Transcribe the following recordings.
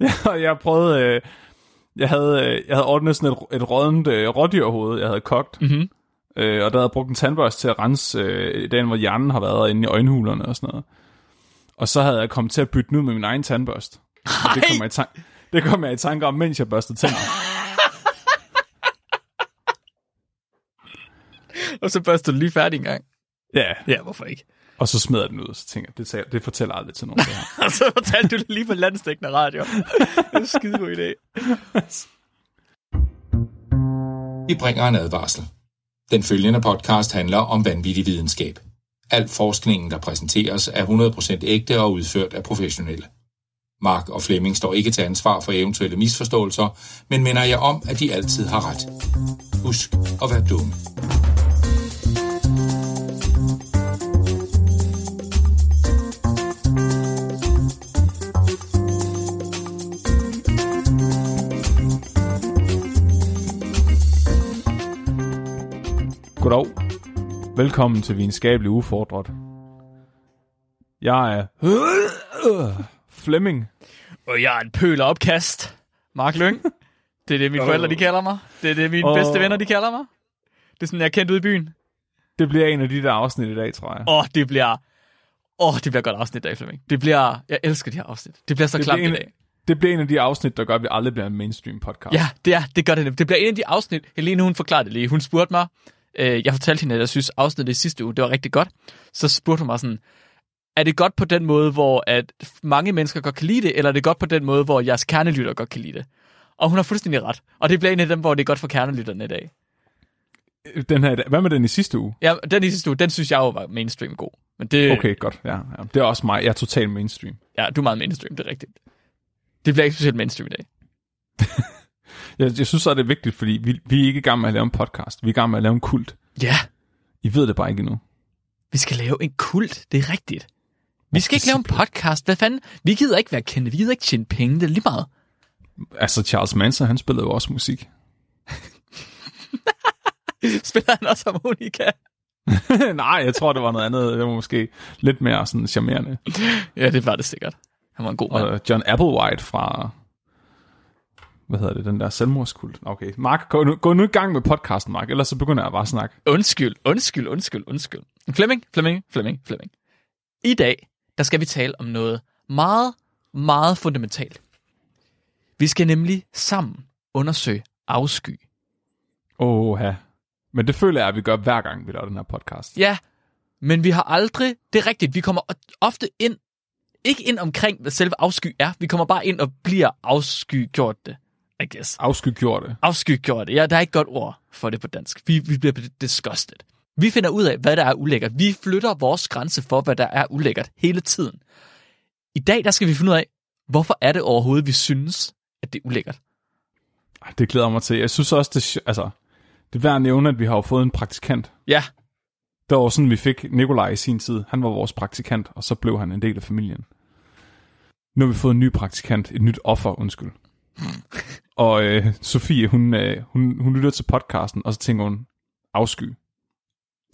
Ja, jeg prøvede... Øh, jeg havde, øh, jeg havde ordnet sådan et, et rådent øh, rådyrhoved, jeg havde kogt. Mhm. Øh, og der havde brugt en tandbørste til at rense øh, den, hvor hjernen har været inde i øjenhulerne og sådan noget. Og så havde jeg kommet til at bytte den ud med min egen tandbørste. Og det kom, jeg i tan- det kom jeg i tanke om, mens jeg børstede tænder. Og så børster du lige færdig en gang. Ja, Ja, hvorfor ikke? Og så smed jeg den ud, og så tænkte jeg, det, tager- det fortæller aldrig til nogen. Det her. Og så fortalte du det lige på landstækkende radio. Det er en skide god idé. Vi bringer en advarsel. Den følgende podcast handler om vanvittig videnskab. Al forskningen, der præsenteres, er 100% ægte og udført af professionelle. Mark og Flemming står ikke til ansvar for eventuelle misforståelser, men minder jer om, at de altid har ret. Husk at være dumme. Goddag. Velkommen til Videnskabelig Ufordret. Jeg er Flemming. Og jeg er en pøler opkast. Mark Lyng. Det er det, mine forældre de kalder mig. Det er det, mine Åh. bedste venner de kalder mig. Det er sådan, jeg er kendt ude i byen. Det bliver en af de der afsnit i dag, tror jeg. Åh, det bliver... Åh, det bliver et godt afsnit i dag, Flemming. Det bliver... Jeg elsker de her afsnit. Det bliver så Det klamt bliver i en- dag. Det bliver en af de afsnit, der gør, at vi aldrig bliver en mainstream podcast. Ja, det er, det gør det. Det bliver en af de afsnit. Helene, hun forklarede det lige. Hun spurgte mig, øh, jeg fortalte hende, at jeg synes, afsnittet i sidste uge, det var rigtig godt. Så spurgte hun mig sådan, er det godt på den måde, hvor at mange mennesker godt kan lide det, eller er det godt på den måde, hvor jeres kernelytter godt kan lide det? Og hun har fuldstændig ret. Og det bliver en af dem, hvor det er godt for kernelytterne i dag. Den her, hvad med den i sidste uge? Ja, den i sidste uge, den synes jeg jo var mainstream god. Men det, Okay, godt. Ja, ja. Det er også mig. Jeg er total mainstream. ja, du er meget mainstream, det er rigtigt. Det bliver ikke specielt mainstream i dag. Jeg, jeg synes så, det er vigtigt, fordi vi, vi er ikke i gang med at lave en podcast. Vi er i gang med at lave en kult. Ja, I ved det bare ikke endnu. vi skal lave en kult, det er rigtigt. Vi skal ikke lave en podcast, hvad fanden? Vi gider ikke være kendte, vi gider ikke tjene penge, det er lige meget. Altså, Charles Manson, han spillede jo også musik. Spiller han også harmonika? Nej, jeg tror, det var noget andet. Det var måske lidt mere sådan charmerende. Ja, det var det sikkert. Han var en god mand. Og John Applewhite fra... Hvad hedder det? Den der selvmordskult. Okay, Mark, gå nu, gå nu i gang med podcasten, Mark. Ellers så begynder jeg bare at snakke. Undskyld, undskyld, undskyld, undskyld. Flemming, Flemming, Flemming, Flemming. I dag, der skal vi tale om noget meget, meget fundamentalt. Vi skal nemlig sammen undersøge afsky. Åh, ja. Men det føler jeg, at vi gør hver gang, vi laver den her podcast. Ja, men vi har aldrig, det er rigtigt, vi kommer ofte ind, ikke ind omkring, hvad selve afsky er, vi kommer bare ind og bliver afskygjort det, I guess. Afskygjort det. Afskygjort det, ja, der er ikke godt ord for det på dansk. Vi, vi bliver disgusted. Vi finder ud af, hvad der er ulækkert. Vi flytter vores grænse for, hvad der er ulækkert hele tiden. I dag, der skal vi finde ud af, hvorfor er det overhovedet, vi synes, at det er ulækkert. Det glæder mig til. Jeg synes også, det, altså, det er værd at nævne, at vi har jo fået en praktikant. Ja, Det var sådan, vi fik Nikolaj i sin tid. Han var vores praktikant, og så blev han en del af familien. Nu har vi fået en ny praktikant, et nyt offer, undskyld. og øh, Sofie, hun, øh, hun, hun lytter til podcasten, og så tænker hun, afsky.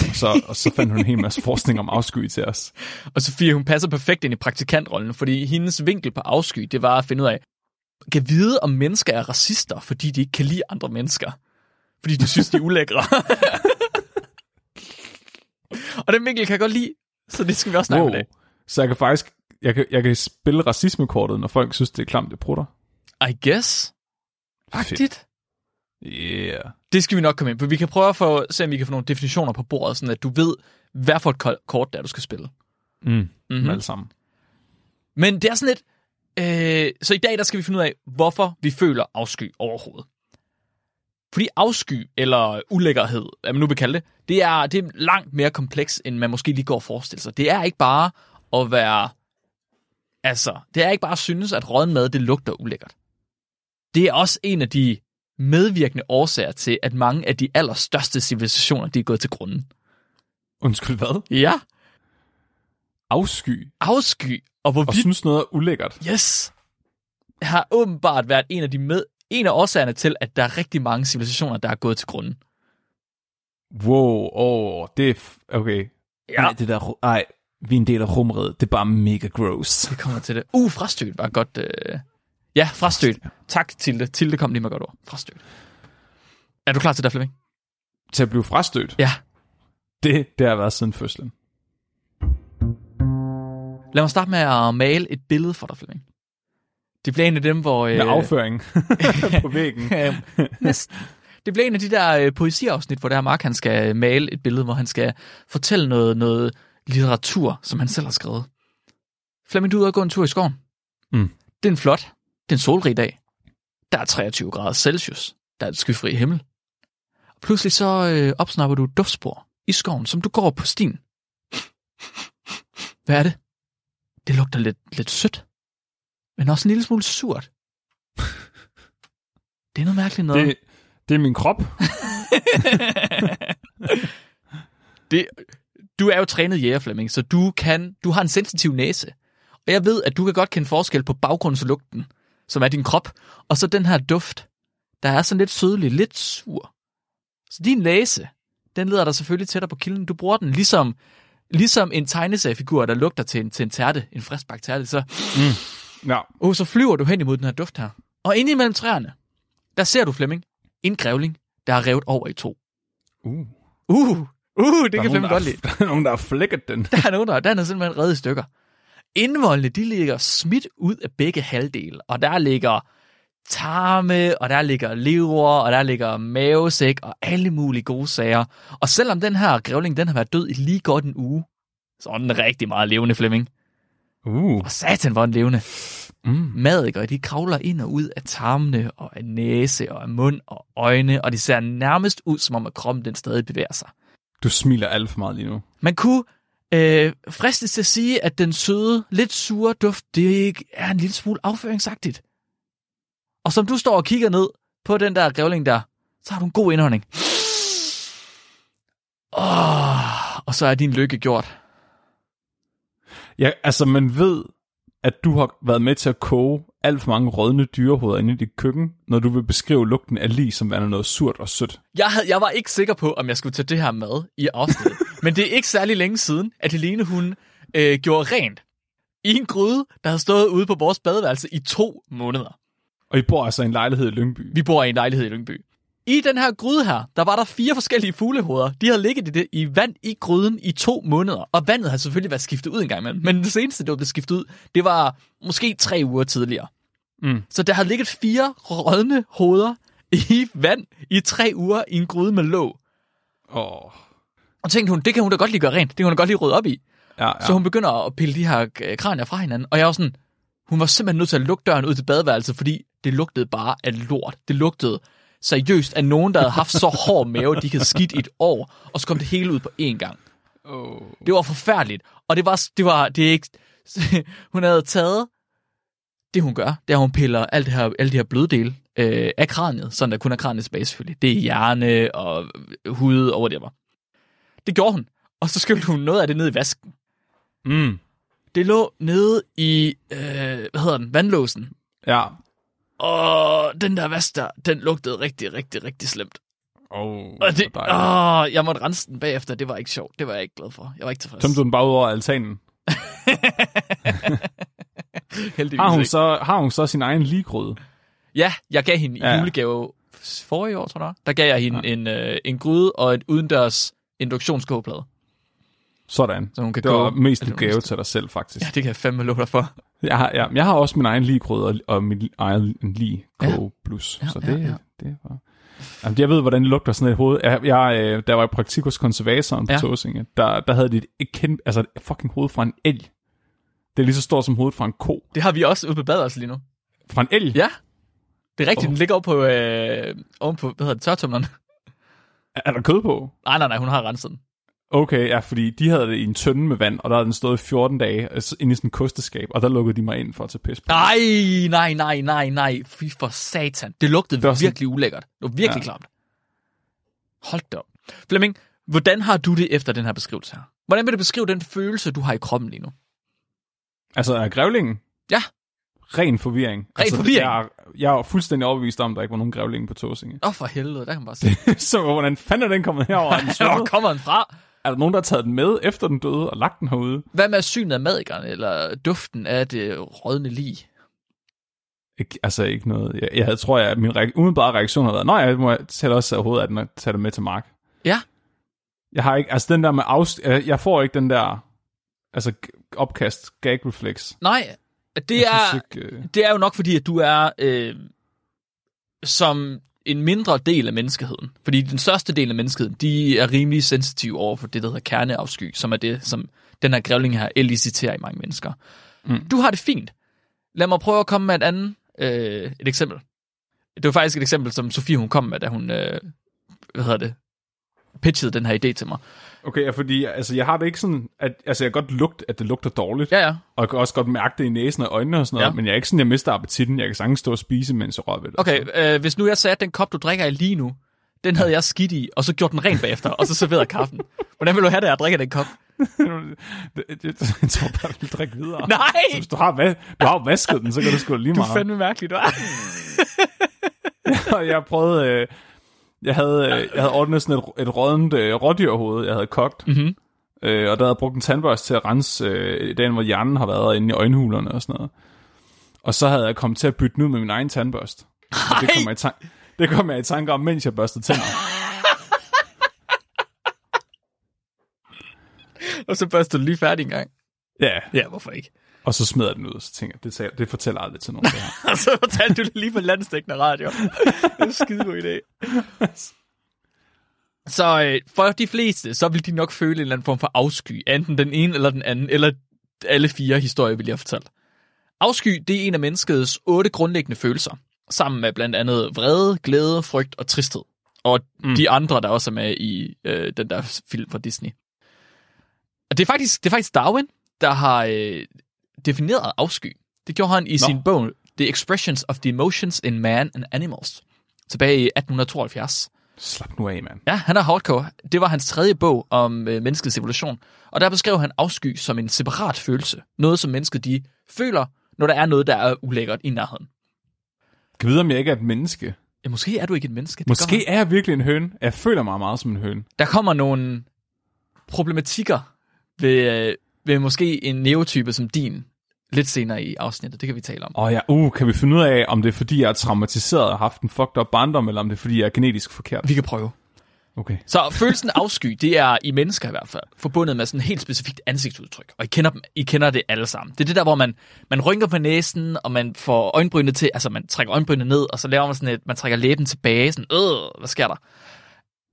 Og så, og så fandt hun en hel masse forskning om afsky til os. og Sofie, hun passer perfekt ind i praktikantrollen, fordi hendes vinkel på afsky, det var at finde ud af, kan vide, om mennesker er racister, fordi de ikke kan lide andre mennesker. Fordi de synes, de er ulækre. og den vinkel kan jeg godt lide, så det skal vi også snakke Wow. om i dag. Så jeg kan faktisk jeg kan, jeg kan spille racismekortet, når folk synes, det er klamt, det prutter. I guess. Agtigt. Yeah. Det skal vi nok komme ind på. Vi kan prøve at få, se, om vi kan få nogle definitioner på bordet, sådan at du ved, hvad for et ko- kort det er, du skal spille. Mm. Mhm. Mm. Alle sammen. Men det er sådan lidt... Øh, så i dag, der skal vi finde ud af, hvorfor vi føler afsky overhovedet. Fordi afsky, eller ulækkerhed, hvad man nu vil kalde det, det er, det er langt mere kompleks, end man måske lige går og forestiller sig. Det er ikke bare at være... Altså, det er ikke bare at synes, at rådden mad, det lugter ulækkert. Det er også en af de medvirkende årsager til, at mange af de allerstørste civilisationer, de er gået til grunden. Undskyld, hvad? Ja, Afsky. afsky, og Og hvorvidt synes noget er ulækkert. Yes. Har åbenbart været en af de med, en af årsagerne til, at der er rigtig mange civilisationer, der er gået til grunden. Wow, oh, det er... f- Okay. Ja. Nej, det der... Ej, vi er en del af rumret. Det er bare mega gross. Det kommer til det. Uh, frastykket var godt. Øh... Ja, frastødt. Tak, Tilde. Tilde kom lige med godt ord. Frastødt. Er du klar til det, Flemming? Til at blive frastødt, Ja. det, det har været siden fødslen. Lad mig starte med at male et billede for dig, Flemming. Det bliver en af dem, hvor... Med afføring på væggen. Øh. Det bliver en af de der øh, poesiafsnit, hvor der Mark han skal male et billede, hvor han skal fortælle noget, noget litteratur, som han selv har skrevet. Flemming, du er ude og gå en tur i skoven. Mm. Det er en flot, det er en solrig dag. Der er 23 grader Celsius. Der er et skyfri himmel. Og pludselig så øh, opsnapper du et duftspor i skoven, som du går på stien. Hvad er det? Det lugter lidt, lidt sødt, men også en lille smule surt. Det er noget mærkeligt noget. Det, det er min krop. det, du er jo trænet jæger, Flemming, så du kan, du har en sensitiv næse. Og jeg ved, at du kan godt kende forskel på baggrundslugten, som er din krop, og så den her duft, der er sådan lidt sødlig, lidt sur. Så din næse, den leder dig selvfølgelig tættere på kilden. Du bruger den ligesom, ligesom en tegneseriefigur, der lugter til en, til en tærte, en friskbagt tærte. Så, Ja. oh, så flyver du hen imod den her duft her. Og inde imellem træerne, der ser du, Flemming, en grævling, der har revet over i to. Uh. Uh, uh, det Der er kan Flemming der, godt lide. der er nogen, der har flækket den. Der er nogen, der, den er simpelthen reddet i stykker. Indvoldene, de ligger smidt ud af begge halvdele, og der ligger tarme, og der ligger lever, og der ligger mavesæk, og alle mulige gode sager. Og selvom den her grævling, den har været død i lige godt en uge, så er den rigtig meget levende, Flemming. Uh. Og satan, hvor den levende. Mm. Madikker, de kravler ind og ud af tarmene, og af næse, og af mund, og øjne, og de ser nærmest ud, som om at kroppen den stadig bevæger sig. Du smiler alt for meget lige nu. Man kunne øh, fristes til at sige, at den søde, lidt sure duft, det ikke er en lille smule afføringsagtigt. Og som du står og kigger ned på den der grævling der, så har du en god indånding. Oh, og så er din lykke gjort. Ja, altså man ved, at du har været med til at koge alt for mange rådne dyrehoveder inde i dit køkken, når du vil beskrive lugten af lig, som værende noget surt og sødt. Jeg, havde, jeg var ikke sikker på, om jeg skulle tage det her med i afsnittet. men det er ikke særlig længe siden, at Helene hun øh, gjorde rent i en gryde, der havde stået ude på vores badeværelse i to måneder. Og I bor altså i en lejlighed i Lyngby. Vi bor i en lejlighed i Lyngby. I den her gryde her, der var der fire forskellige fuglehoveder. De havde ligget i, det, i vand i gryden i to måneder. Og vandet har selvfølgelig været skiftet ud en gang imellem. Men det seneste, det var blevet skiftet ud, det var måske tre uger tidligere. Mm. Så der havde ligget fire rådne hoveder i vand i tre uger i en gryde med låg. Åh. Og tænkte hun, det kan hun da godt lige gøre rent. Det kan hun da godt lige rydde op i. Ja, Ja. Så hun begynder at pille de her øh, kranier fra hinanden. Og jeg var sådan, hun var simpelthen nødt til at lukke døren ud til badeværelset, fordi det lugtede bare af lort. Det lugtede seriøst af nogen, der havde haft så hård mave, de havde skidt i et år, og så kom det hele ud på én gang. Oh. Det var forfærdeligt. Og det var, det var, det er ikke, hun havde taget, det hun gør, det er, at hun piller alt det her, alle de her bløddele øh, af kraniet, sådan der kun er kraniet tilbage selvfølgelig. Det er hjerne og hud og whatever. Det gjorde hun. Og så skyldte hun noget af det ned i vasken. Mm. Det lå nede i, øh, hvad hedder den, vandlåsen. Ja. Og den der vask der, den lugtede rigtig, rigtig, rigtig slemt. Oh, Og det, åh, jeg måtte rense den bagefter, det var ikke sjovt. Det var jeg ikke glad for. Jeg var ikke tilfreds. Tømte du den bare ud over altanen? Heldigvis Har hun, ikke. så, har hun så sin egen ligegryde? Ja, jeg gav hende i Ja. julegave forrige år, tror jeg. Der gav jeg hende ja. en, øh, en gryde og et udendørs induktionskogeplade, Sådan. så hun kan Det var koge. mest hun gave til dig selv, faktisk. Ja, det kan jeg fandme love dig for. Jeg har, ja, jeg har også min egen ligegryde og, og min egen lige Ja. koge plus. Ja, så ja, det, ja. det var... Jamen, jeg ved, hvordan det lugter sådan et hoved. Jeg, jeg, øh, der var i praktik hos konservatoren på Ja. ja. Tåsinge. Der, der havde de et, kæmpe, altså et fucking hoved fra en elg. Det er lige så stort som hovedet fra en ko. Det har vi også ude på badeværelset lige nu. Fra en elg? Ja. Det er rigtigt, Åh. den ligger over på, øh, oven på, hvad hedder det, tørtumleren. Er der kød på? Nej, nej, nej, hun har renset den. Okay, ja, fordi de havde det i en tønde med vand, og der havde den stået i 14 dage altså, inde i sådan en kosteskab, og der lukkede de mig ind for at tage pis på. Nej, nej, nej, nej, nej. Fy for satan. Det lugtede Det var sådan- virkelig ulækkert. Det var virkelig Ja. klamt. Hold da op. Flemming, hvordan har du det efter den her beskrivelse her? Hvordan vil du beskrive den følelse, du har i kroppen lige nu? Altså, er grævlingen? Ja. Ren forvirring. altså, forvirring? Jeg, jeg er fuldstændig overbevist om, at der ikke var nogen grævling på Tåsinge. Åh, oh, for helvede, der kan man bare se. så hvordan fanden er den kommet herover? Er, Hvor kommer den fra? er der nogen, der har taget den med efter den døde og lagt den herude? Hvad med synet af madikerne, eller duften af det rådne lig? Ikke, altså ikke noget. Jeg, jeg havde, tror, jeg, at min reak- umiddelbare reaktion har været, nej, jeg må tage også overhovedet, at den tage det med til Mark. Ja. Jeg har ikke, altså den der med afs... Jeg jeg får ikke den der, altså opkast, gag reflex. Nej, det er, ikke, øh, det er jo nok fordi, at du er øh, som en mindre del af menneskeheden. Fordi den største del af menneskeheden, de er rimelig sensitive over for det, der hedder kerneafsky, som er det, som den her grævling her eliciterer i mange mennesker. Mm. Du har det fint. Lad mig prøve at komme med et andet øh, et eksempel. Det var faktisk et eksempel, som Sofie hun kom med, da hun, øh, hvad hedder det, pitchede den her idé til mig. Okay, ja, fordi altså, jeg har det ikke sådan, at, altså jeg kan godt lugte, at det lugter dårligt, Ja, ja. og jeg kan også godt mærke det i næsen og øjnene og sådan noget, Ja. men jeg er ikke sådan, jeg mister appetitten, jeg kan sagtens stå og spise, mens jeg rører ved det. Okay, øh, hvis nu jeg sagde, at den kop, du drikker lige nu, den havde jeg skidt i, og så gjort den rent bagefter, og så serveret kaffen. Hvordan vil du have det, at jeg drikker den kop? jeg tror bare, du vil drikke videre. Nej! Så hvis du har, va- du har vasket den, så kan du sgu lige Du meget. er fandme mærkelig, du er. og jeg prøvede, øh, jeg havde, øh, jeg havde ordnet sådan et, et rådent øh, rådyrhoved, jeg havde kogt. Mhm. Øh, og der havde brugt en tandbørste til at rense øh, den, hvor hjernen har været inde i øjenhulerne og sådan noget. Og så havde jeg kommet til at bytte den ud med min egen tandbørste. Det kom jeg i tanke, det kom jeg i tanke om, mens jeg børstede tænder. og så børster du lige færdig en gang. Ja, Ja, hvorfor ikke? Og så smed jeg den ud, og så tænkte jeg, det, tager- det fortæller aldrig til nogen, det her. Og så fortalte du det lige på landstækkende radio. det er en skide god idé. Så øh, for de fleste, så vil de nok føle en eller anden form for afsky, enten den ene eller den anden, eller alle fire historier, vi lige har fortalt. Afsky, det er en af menneskets otte grundlæggende følelser, sammen med blandt andet vrede, glæde, frygt og tristhed. Og mm. de andre, der også er med i øh, den der film fra Disney. Og det er faktisk, det er faktisk Darwin, der har øh, defineret afsky. Det gjorde han i Nå. sin bog The Expressions of the Emotions in Man and Animals, tilbage i 1872. Slap nu af, mand. Ja, han er hardcore. Det var hans tredje bog om øh, menneskets evolution. Og der beskrev han afsky som en separat følelse. Noget, som mennesket de føler, når der er noget, der er ulækkert i nærheden. Kan vide, om jeg ikke er et menneske? Ja, måske er du ikke et menneske. Det Måske er jeg virkelig en høne. Jeg føler mig meget som en høne. der kommer nogle problematikker ved, øh, ved måske en neotype som din lidt senere i afsnittet. Det kan vi tale om. Og ja, uh, kan vi finde ud af, om det er fordi, jeg er traumatiseret og har haft en fucked up barndom, eller om det er fordi, jeg er genetisk forkert? Vi kan prøve. Okay. Så følelsen af afsky, det er i mennesker i hvert fald, forbundet med sådan et helt specifikt ansigtsudtryk. Og I kender, dem, I kender det alle sammen. Det er det der, hvor man, man rynker på næsen, og man får øjenbrynene til, altså man trækker øjenbrynene ned, og så laver man sådan et, man trækker læben tilbage, sådan, øh, hvad sker der?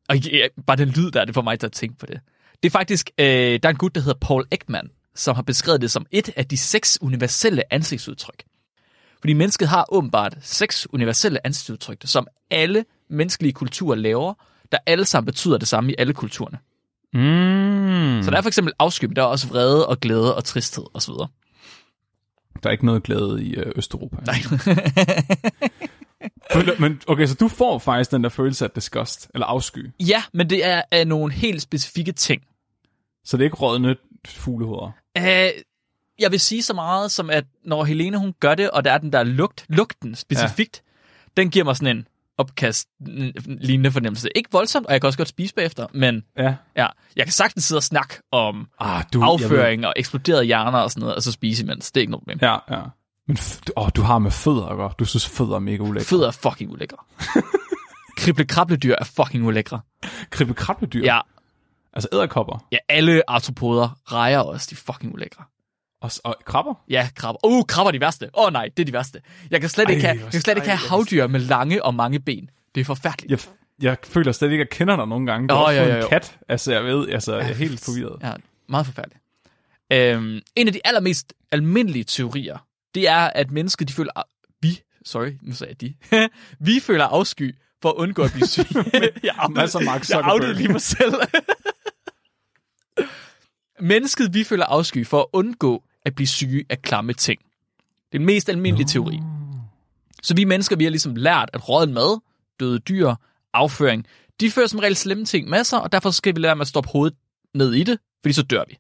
Og ja, bare den lyd der, det får mig til at tænke på det. Det er faktisk, øh, der er en gut, der hedder Paul Ekman, som har beskrevet det som et af de seks universelle ansigtsudtryk. Fordi mennesket har åbenbart seks universelle ansigtsudtryk, som alle menneskelige kulturer laver, der alle sammen betyder det samme i alle kulturerne. Mm. Så der er for eksempel afsky, men der er også vrede og glæde og tristhed osv. Der er ikke noget glæde i øh, Østeuropa. Nej. Men okay, så du får faktisk den der følelse af disgust, eller afsky. ja, men det er af nogle helt specifikke ting. Så det er ikke rådne fuglehoveder. Uh, jeg vil sige så meget som, at når Helene hun gør det, og der er den der lugt, lugten specifikt, ja. den giver mig sådan en opkast lignende fornemmelse. Ikke voldsomt, og jeg kan også godt spise bagefter, men Ja. ja, jeg kan sagtens sidde og snakke om Ah, du, afføring og eksploderede hjerner og sådan noget, og så spise imens. Det er ikke noget problem. Ja, ja. Men åh, du har med fødder at gøre. Du synes, fødder er mega ulækre. Fødder er fucking ulækre. Krible krabledyr er fucking ulækre. Krible krabledyr. Ja, Altså æderkopper. ja, alle artropoder rejer også, de er fucking ulækre. Og, og krabber. Ja, krabber. Uh, krabber er de værste. Åh oh, nej, det er de værste. Jeg kan slet Ej, ikke have, jeg kan slet ikke have ej, havdyr med lange og mange ben. Det er forfærdeligt. Jeg, jeg føler slet ikke, at jeg kender dig nogle gange. Du Åh, har ja, fået ja, en ja. kat. Altså, jeg ved, altså, jeg er helt forvirret. Ja, meget forfærdeligt. Øhm, en af de allermest almindelige teorier, det er, at mennesker, de føler... Vi, sorry, nu sagde jeg de. vi føler afsky for at undgå at blive syge. jeg Mark jeg outede lige mig selv. Mennesket, vi føler afsky for at undgå at blive syge af klamme ting. Det er den mest almindelige no. teori. Så vi mennesker, vi har ligesom lært, at råden mad, døde dyr, afføring, de fører som regel slemme ting sig, og derfor skal vi lære med at stoppe hovedet ned i det, fordi så dør vi.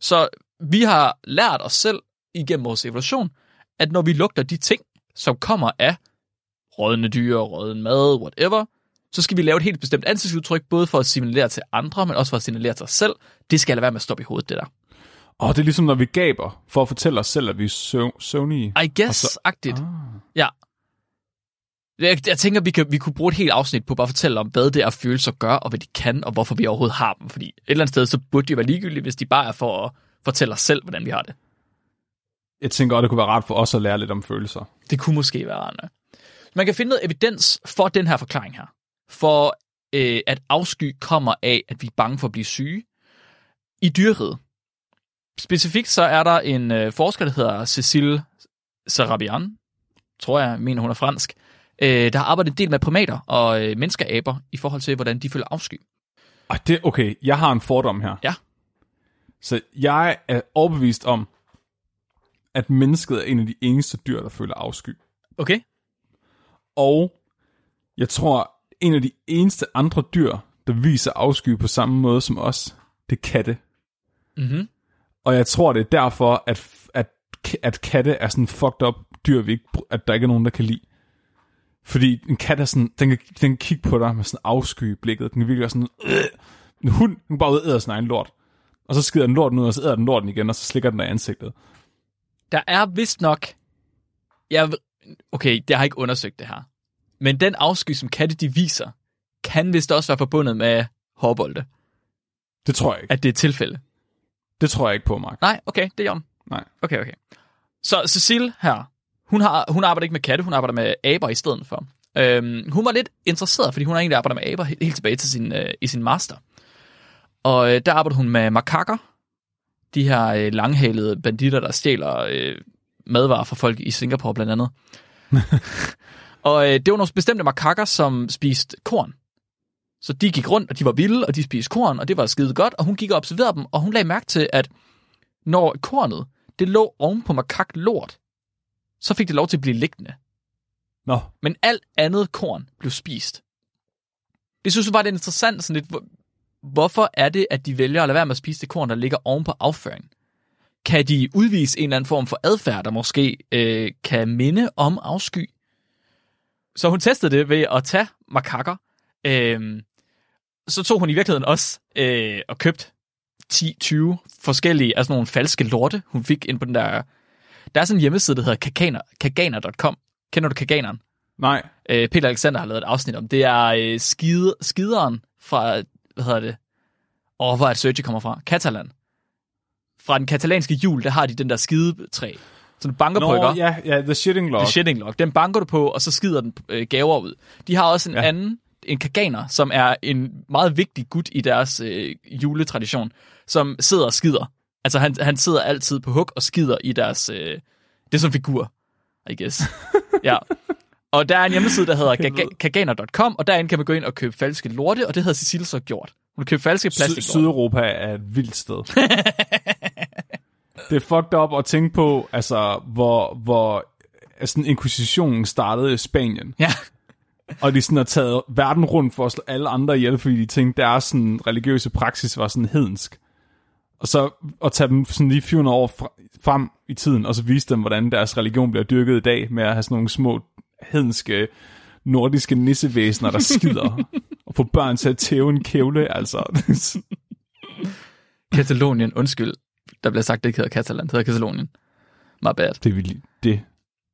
Så vi har lært os selv igennem vores evolution, at når vi lugter de ting, som kommer af rådne dyr, rådden mad, whatever, så skal vi lave et helt bestemt ansigtsudtryk, både for at signalere til andre, men også for at signalere til os selv. Det skal lade være med at stoppe i hovedet, det der. Åh, det er ligesom, når vi gaber, for at fortælle os selv, at vi er søv- søvnige. I guess-agtigt. Ah. Ja. Jeg, jeg tænker, vi, kan, vi kunne bruge et helt afsnit på bare at fortælle om, hvad det er, følelser gør, og hvad de kan, og hvorfor vi overhovedet har dem. Fordi et eller andet sted, så burde de være ligegyldige, hvis de bare er for at fortælle os selv, hvordan vi har det. Jeg tænker også, det kunne være rart for os at lære lidt om følelser. Det kunne måske være rart. Man kan finde noget evidens for den her forklaring her. For øh, at afsky kommer af, at vi er bange for at blive syge i dyreriget. Specifikt så er der en øh, forsker, der hedder Cecile Sarabian, tror jeg, mener hun er fransk, øh, der har arbejdet en del med primater og øh, menneskeaber i forhold til, hvordan de føler afsky. Ej, det, okay, jeg har en fordom her. Ja. Så jeg er overbevist om, at mennesket er en af de eneste dyr, der føler afsky. Okay? Og jeg tror, en af de eneste andre dyr, der viser afsky på samme måde som os, det er katte. Mhm. Og jeg tror, det er derfor, at, at, at katte er sådan fucked up dyr, vi ikke, at der ikke er nogen, der kan lide. Fordi en kat er sådan, den kan, den kan kigge på dig med sådan afsky i blikket. Den kan virkelig være sådan, øh. en hund, den kan bare ud æder sin egen lort. Og så skider den lorten ud, og så æder den lorten igen, og så slikker den af ansigtet. Der er vist nok... Jeg, okay, jeg har ikke undersøgt det her. Men den afsky, som katte de viser, kan vist også være forbundet med hårbolde. Det tror jeg ikke. At det er et tilfælde. Det tror jeg ikke på, Mark. Nej, okay, det er Jon. Nej. Okay, okay. Så Cecile her, hun, har, hun arbejder ikke med katte, hun arbejder med aber i stedet for. Øhm, hun var lidt interesseret, fordi hun har egentlig arbejdet med aber helt, helt tilbage til sin, øh, i sin master. Og øh, der arbejder hun med makakker, de her øh, langhalede banditter, der stjæler øh, madvarer fra folk i Singapore blandt andet. og øh, det var nogle bestemte makakker, som spiste korn. Så de gik rundt, og de var vilde, og de spiste korn, og det var skide godt, og hun gik og observerede dem, og hun lagde mærke til, at når kornet, det lå oven på makak lort, så fik det lov til at blive liggende. Nå, Men alt andet korn blev spist. Det synes jeg var det interessant, sådan lidt, hvor- hvorfor er det, at de vælger at lade være med at spise det korn, der ligger oven på afføringen? Kan de udvise en eller anden form for adfærd, der måske øh, kan minde om afsky? Så hun testede det ved at tage makakker. Øh, så tog hun i virkeligheden også øh, og købte 10-20 forskellige af sådan nogle falske lorte, hun fik ind på den der... Der er sådan en hjemmeside, der hedder kaganer, kaganer.com. Kender du kaganeren? nej. Øh, Peter Alexander har lavet et afsnit om. Det er øh, skide, skideren fra, hvad hedder det? Og hvor er det Sergi kommer fra? Catalan. Fra den katalanske jul, der har de den der skidetræ. Så du banker på, ikke? Nå, ja, ja, the shitting log. The shitting log. Den banker du på, og så skider den øh, gaver ud. De har også en Ja. anden, en kaganer, som er en meget vigtig gut i deres øh, juletradition, som sidder og skider. Altså han, han sidder altid på hug og skider i deres... Øh, det er som figur, I guess. ja. Og der er en hjemmeside, der hedder kaganer.com, og derinde kan man gå ind og købe falske lorte, og det havde Cecile så gjort. Hun har købt falske plastiklorte. Sydeuropa er et vildt sted. det er fucked up at tænke på, altså, hvor, hvor altså, inkvisitionen startede i Spanien. Ja. Og de sådan har taget verden rundt for at slå alle andre ihjel, fordi de tænkte, deres sådan, religiøse praksis var sådan hedensk. Og så at tage dem sådan lige 400 år frem i tiden, og så vise dem, hvordan deres religion bliver dyrket i dag, med at have sådan nogle små hedenske nordiske nissevæsener, der skider, og få børn til at tæve en kævle, altså. Katalonien, undskyld. Der bliver sagt, det ikke hedder Catalan, det hedder Katalonien. My bad. det, vil, det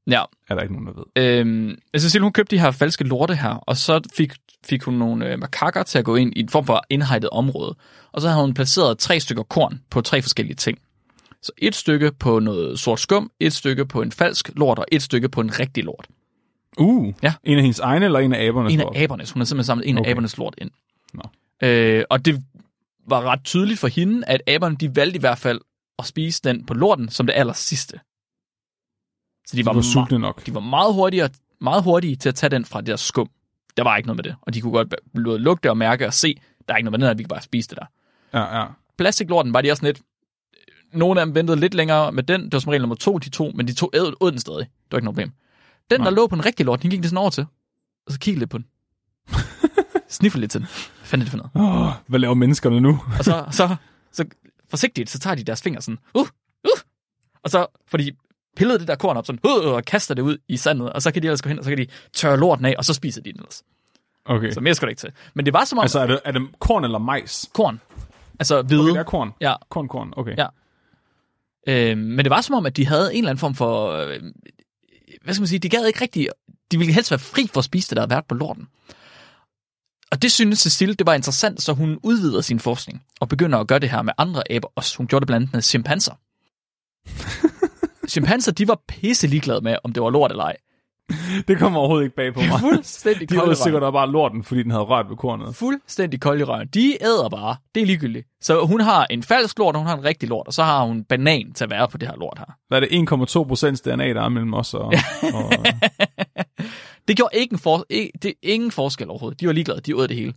Ja, er der ikke nogen, der ved. Øhm, altså Cecile, hun købte de her falske lorte her, og så fik, fik hun nogle øh, makakker til at gå ind i en form for indhegnet område. Og så havde hun placeret tre stykker korn på tre forskellige ting. Så et stykke på noget sort skum, et stykke på en falsk lort, og et stykke på en rigtig lort. Uh, Ja. en af hendes egne, eller en af abernes En lort? af abernes. Hun har simpelthen samlet en Okay. af abernes lort ind. Nå. Øh, og det var ret tydeligt for hende, at aberne de valgte i hvert fald at spise den på lorten som det aller sidste. Så de De var, var sultne nok. de var meget hurtige, meget hurtige til at tage den fra det der skum. Der var ikke noget med det. Og de kunne godt både lugte og mærke og se, der er ikke noget med den her, vi kan bare spise det der. Ja, ja. Plastiklorten var de også lidt... Nogle af dem ventede lidt længere med den. Det var som regel nummer to, de to, men de to æd, åd den stadig. Det var ikke noget problem. Den, Nej. der lå på en rigtig lort, den gik det sådan over til. Og så kiggede lidt på den. Sniffede lidt til den. Hvad fanden er det for noget? Oh, hvad laver menneskerne nu? Og så, så, så forsigtigt, så tager de deres fingre sådan, uh, uh, og så får de pillet det der korn op sådan, uh, og kaster det ud i sandet, og så kan de ellers gå hen, og så kan de tørre lorten af, og så spiser de den ellers. Okay. Så mere skal der ikke til. Men det var som om Altså, er det, er det korn eller majs? korn, altså hvide, Okay, det er korn. ja, Korn, korn, okay. Ja. Øh, men det var som om, at de havde en eller anden form for... Øh, hvad skal man sige? De gad ikke rigtig... De ville helst være fri for at spise det, der havde været på lorten. Og det synes Cecile, det var interessant, så hun udvider sin forskning og begynder at gøre det her med andre aber også. Hun gjorde det blandt andet med chimpanser. chimpanser, de var pisse ligeglade med, om det var lort eller ej. Det kommer overhovedet ikke bag på mig. Fuldstændig De kold røven. sikkert bare lorten, fordi den havde rørt ved kornet. Fuldstændig kold i røven. De æder bare. Det er ligegyldigt. Så hun har en falsk lort, og hun har en rigtig lort, og så har hun banan til at være på det her lort her. Hvad er det? 1,2 procent DNA, der er mellem os og... og Det gjorde ikke en for, ikke, det, ingen forskel overhovedet. De var ligeglade, de åd det hele.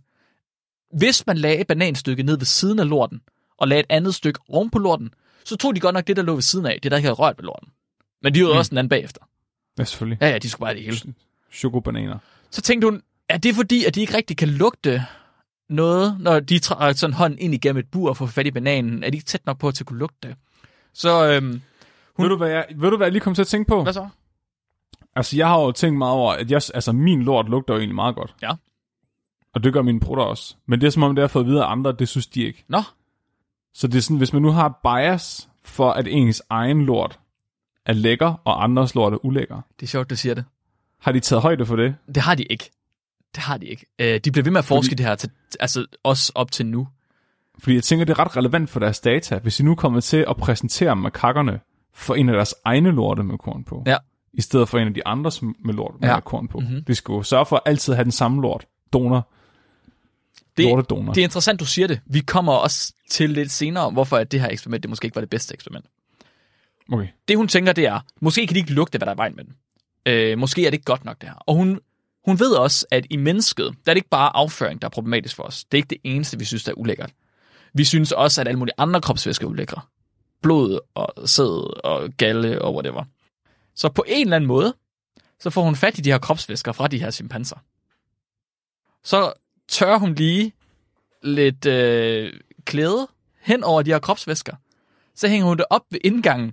Hvis man lagde et bananstykke ned ved siden af lorten, og lagde et andet stykke oven på lorten, så tog de godt nok det, der lå ved siden af, det der ikke havde rørt ved lorten. Men de åd mm. også den anden bagefter. ja, selvfølgelig. Ja, ja, de skulle bare det hele. Chokobananer. Så tænkte hun, er det fordi, at de ikke rigtig kan lugte noget, når de trækker sådan hånden ind igennem et bur og får fat i bananen? Er de ikke tæt nok på til at kunne lugte det? Så, øhm, Hun... Ved, du, hvad jeg, ved du, hvad jeg lige kom til at tænke på? hvad så? Altså, jeg har jo tænkt meget over, at jeg, altså, min lort lugter jo egentlig meget godt. Ja. Og det gør mine brutter også. Men det er som om, det har fået videre af andre, det synes de ikke. Nå, Så det er sådan, hvis man nu har bias for, at ens egen lort er lækker, og andres lort er ulækker, det er sjovt, du siger det. har de taget højde for det? Det har de ikke. Det har de ikke. Øh, de bliver ved med at forske Fordi- det her, til, altså også op til nu. Fordi jeg tænker, det er ret relevant for deres data, hvis I nu kommer til at præsentere makakkerne for en af deres egne lorte med korn på, Ja. I stedet for en af de andres med lort med Ja. korn på. Mhm. De skal jo sørge for at altid have den samme lort. Donor. Det, Lortedonor. det er interessant, du siger det. Vi kommer også til lidt senere, hvorfor at det her eksperiment det måske ikke var det bedste eksperiment. Okay. Det hun tænker, det er, måske kan de ikke lugte, hvad der er i vejen med den. Øh, måske er det ikke godt nok det her. Og hun, hun ved også, at i mennesket, der er det ikke bare afføring, der er problematisk for os. Det er ikke det eneste, vi synes, der er ulækkert. Vi synes også, at alle mulige andre kropsvæsker er ulækre. Blod og sæd og galle og whatever. Så på en eller anden måde, så får hun fat i de her kropsvæsker fra de her chimpanser. Så tør hun lige lidt øh, klæde hen over de her kropsvæsker. Så hænger hun det op ved indgangen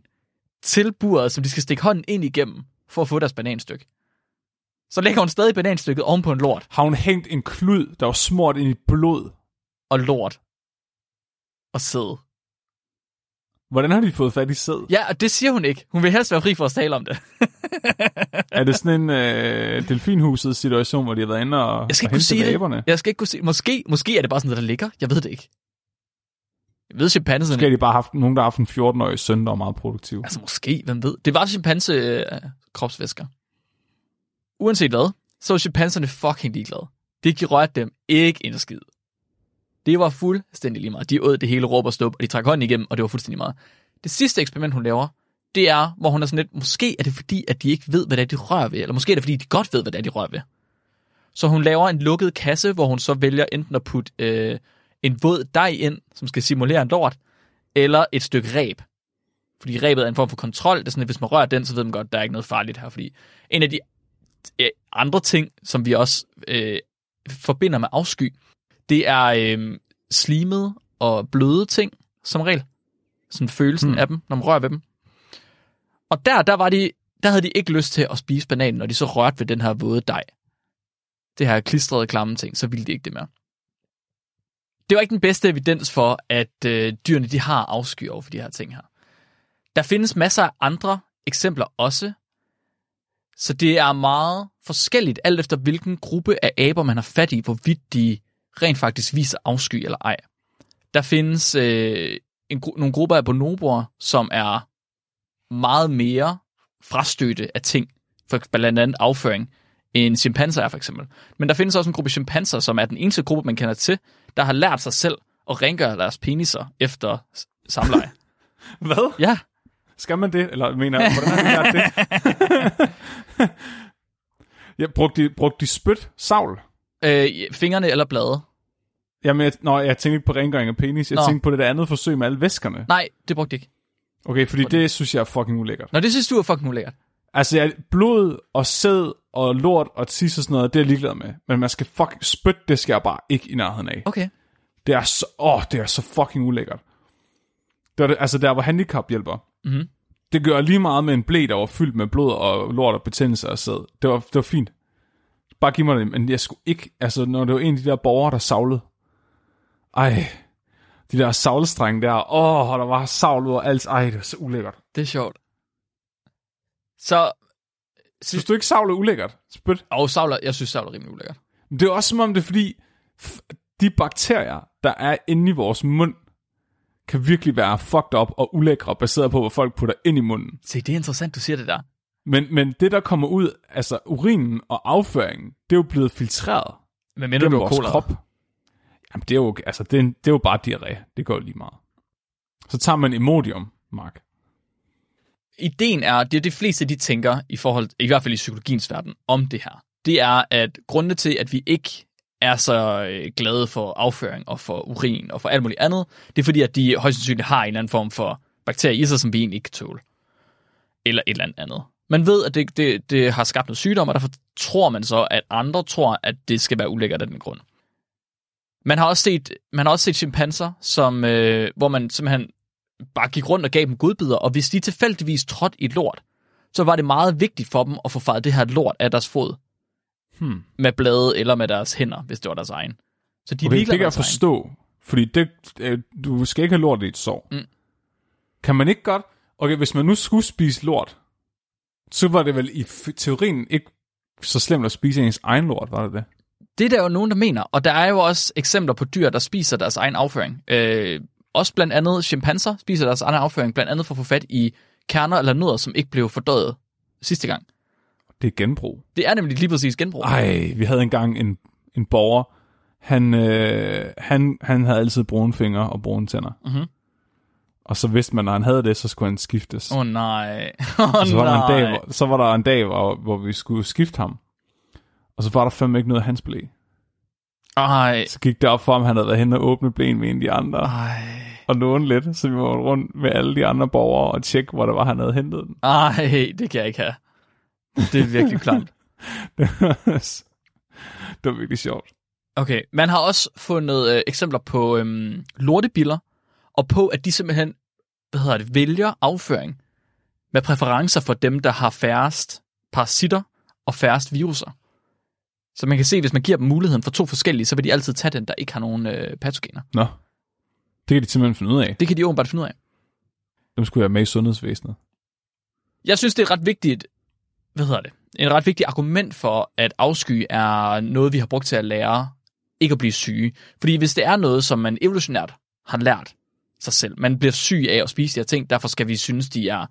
til buret, som de skal stikke hånden ind igennem for at få deres bananstykke. Så lægger hun stadig bananstykket oven på en lort Har hun hængt en klud, der var smurt ind i blod? og lort og sæd. Hvordan har de fået fat i sæd? Ja, og det siger hun ikke. Hun vil helst være fri for at tale om det. Er det sådan en øh, delfinhuset situation, hvor de har været inde og, Jeg skal og ikke kunne sige det. aberne? Jeg skal ikke kunne sige. Måske, måske er det bare sådan noget, der ligger. Jeg ved det ikke. Jeg ved chimpanserne. Måske har de bare haft nogen, der har haft en 14-årig søn, der var meget produktiv. Altså måske, hvem ved. Det var chimpanse øh, kropsvæsker. Uanset hvad, så var chimpanserne fucking ligeglade. Det rørte dem ikke en skid. Det var fuldstændig lige meget. De åd det hele råb og stop, og de trak hånden igennem, og det var fuldstændig meget. Det sidste eksperiment, hun laver, det er, hvor hun er sådan lidt, måske er det fordi, at de ikke ved, hvad det er, de rører ved, eller måske er det fordi, de godt ved, hvad det er, de rører ved. Så hun laver en lukket kasse, hvor hun så vælger enten at putte øh, en våd dej ind, som skal simulere en lort, eller et stykke ræb. Fordi rebet er en form for kontrol. Det er sådan, at hvis man rører den, så ved man godt, at der er ikke noget farligt her. Fordi en af de andre ting, som vi også øh, forbinder med afsky, det er øh, slimet og bløde ting, som regel. Sådan følelsen hmm. af dem, når man rører ved dem. Og der, der, var de, der havde de ikke lyst til at spise bananen, når de så rørte ved den her våde dej. Det her klistrede klamme ting, så ville de ikke det mere. Det var ikke den bedste evidens for, at øh, dyrene de har afsky over for de her ting her. Der findes masser af andre eksempler også. Så det er meget forskelligt, alt efter hvilken gruppe af aber man har fat i, hvorvidt de rent faktisk viser afsky eller ej. Der findes øh, en, nogle grupper af bonoboer, som er meget mere frastødte af ting, for blandt andet afføring, end chimpanser er for eksempel. Men der findes også en gruppe chimpanser, som er den eneste gruppe, man kender til, der har lært sig selv at rengøre deres peniser efter samleje. Hvad? ja, Skal man det? Eller mener jeg, hvordan har de lært det? ja, brugte de, brugte de spyt, savl? Øh, fingrene eller blade. Jamen, jeg, nå, jeg tænkte ikke på rengøring af penis. Jeg Nå. tænkte på det der andet forsøg med alle væskerne. Nej, det brugte ikke. Okay, fordi det synes jeg er fucking ulækkert. Nå, det synes du er fucking ulækkert. Altså, jeg, blod og sæd og lort og tis og sådan noget, det er jeg ligeglad med. Men man skal fucking spyt, det skal jeg bare ikke i nærheden af. Okay. Det er så, åh, det er så fucking ulækkert. Det var det, altså, der var handicaphjælper. Mhm. Det gør lige meget med en blæ, der var fyldt med blod og lort og betændelse og sæd. Det var, det var fint. Bare giv mig det, men jeg skulle ikke, altså, når det var en af de der borgere, der savlede. Ej, De der savlestrenge der. Åh, der var savl over alt. Ej, det var så ulækkert. Det er sjovt. Så, Synes du ikke, savl er ulækkert? Spyt. og savler, jeg synes savler er rimelig ulækkert. Men det er også som om det er fordi, de bakterier, der er inde i vores mund, kan virkelig være fucked up og ulækre, baseret på, hvad folk putter ind i munden. Se, det er interessant, du siger det der. Men, men det, der kommer ud, altså urinen og afføringen, det er jo blevet filtreret Men mindre du vores krop. Jamen, det er jo, altså, det er, det er jo bare diarré. Det går jo lige meget. Så tager man Imodium, Mark. ideen er, det er det fleste, de tænker, i forhold, i hvert fald i psykologiens verden, om det her. Det er, at grundene til, at vi ikke er så øh, glade for afføring og for urin og for alt muligt andet, det er fordi, at de højst sandsynligt har en eller anden form for bakterie i sig, som vi egentlig ikke kan tåle. Eller et eller andet. Man ved, at det, det, det har skabt noget sygdom, og derfor tror man så, at andre tror, at det skal være ulækkert af den grund. Man har også set, man har også set chimpanser, som, øh, hvor man simpelthen bare gik rundt og gav dem godbidder, og hvis de tilfældigvis trådte i lort, så var det meget vigtigt for dem at få fejret det her lort af deres fod. Hmm. Med blade eller med deres hænder, hvis det var deres egen. Så de Okay, det kan jeg egen. forstå. Fordi det, øh, du skal ikke have lort i et sår. Mm. Kan man ikke godt... Okay, hvis man nu skulle spise lort, så var det vel i teorien ikke så slemt at spise ens egen lort, var det det? Det er der jo nogen, der mener, og der er jo også eksempler på dyr, der spiser deres egen afføring. Øh, også blandt andet chimpanser spiser deres egen afføring, blandt andet for at få fat i kerner eller nødder, som ikke blev fordøjet sidste gang. Det er genbrug. Det er nemlig lige præcis genbrug. Ej, vi havde engang en, en borger, han, øh, han, han havde altid brune fingre og brune tænder. Mhm. Og så vidste man, når han havde det, så skulle han skiftes. Åh oh, nej. Oh, så, var der en nej. dag, hvor, så var der en dag, hvor, hvor vi skulle skifte ham. Og så var der fandme ikke noget af hans blæ. Ej. Så gik det op for ham, han havde været hen og åbne blæen med en af de andre. Ej. Og låne lidt, så vi var rundt med alle de andre borgere og tjekke, hvor det var, han havde hentet den. Ej, det kan jeg ikke have. Det er virkelig klamt. det var virkelig sjovt. Okay, man har også fundet øh, eksempler på øhm, lortebiller, og på, at de simpelthen hvad hedder det, vælger afføring med præferencer for dem, der har færrest parasitter og færrest viruser. Så man kan se, hvis man giver dem muligheden for to forskellige, så vil de altid tage den, der ikke har nogen øh, patogener. Nå, det kan de simpelthen finde ud af. Det kan de åbenbart finde ud af. Dem skulle jeg med i sundhedsvæsenet. Jeg synes, det er et ret vigtigt, hvad hedder det, en ret vigtig argument for, at afsky er noget, vi har brugt til at lære ikke at blive syge. Fordi hvis det er noget, som man evolutionært har lært sig selv, man bliver syg af at spise de her ting, derfor skal vi synes, de er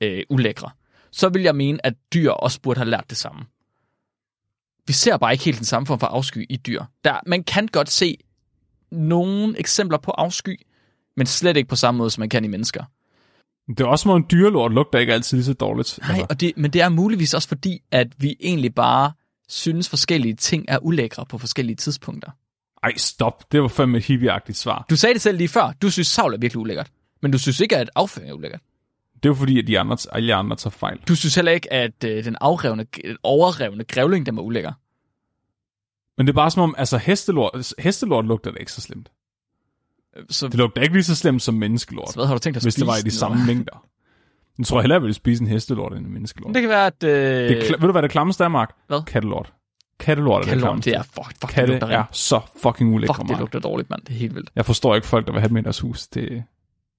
øh, ulækre, så vil jeg mene, at dyr også burde have lært det samme. Vi ser bare ikke helt den samme form for afsky i dyr. Der, man kan godt se nogle eksempler på afsky, men slet ikke på samme måde, som man kan i mennesker. Det er også som om en dyrelort lugter ikke altid lige så dårligt. Nej, og det, men det er muligvis også fordi, at vi egentlig bare synes forskellige ting er ulækre på forskellige tidspunkter. Ej, stop. Det var fandme et hippieagtigt svar. Du sagde det selv lige før. Du synes, savl er virkelig ulækkert. Men du synes ikke, at afføring er ulækkert. Det var fordi, at de andre, alle andre tager fejl. Du synes heller ikke, at øh, den afrevne, overrevne grævling, den var ulækker. Men det er bare som om, altså hestelort, hestelort lugter det ikke så slemt. Så, Det lugter ikke lige så slemt som menneskelort, så hvad har du tænkt dig at hvis det var i spise de samme mængder. Jeg tror hellere, jeg ville spise en hestelort end en menneskelort. Det kan være, at... Øh, Det er ved du, hvad det klammeste er, Mark? Hvad? Kattelort. Kattelort er det klammeste. det er fuck, fuck, det Katte lugter er så fucking ulækre, Fuck, det lugter dårligt, mand. Det er helt vildt. Jeg forstår ikke folk, der vil have dem i deres hus. Det...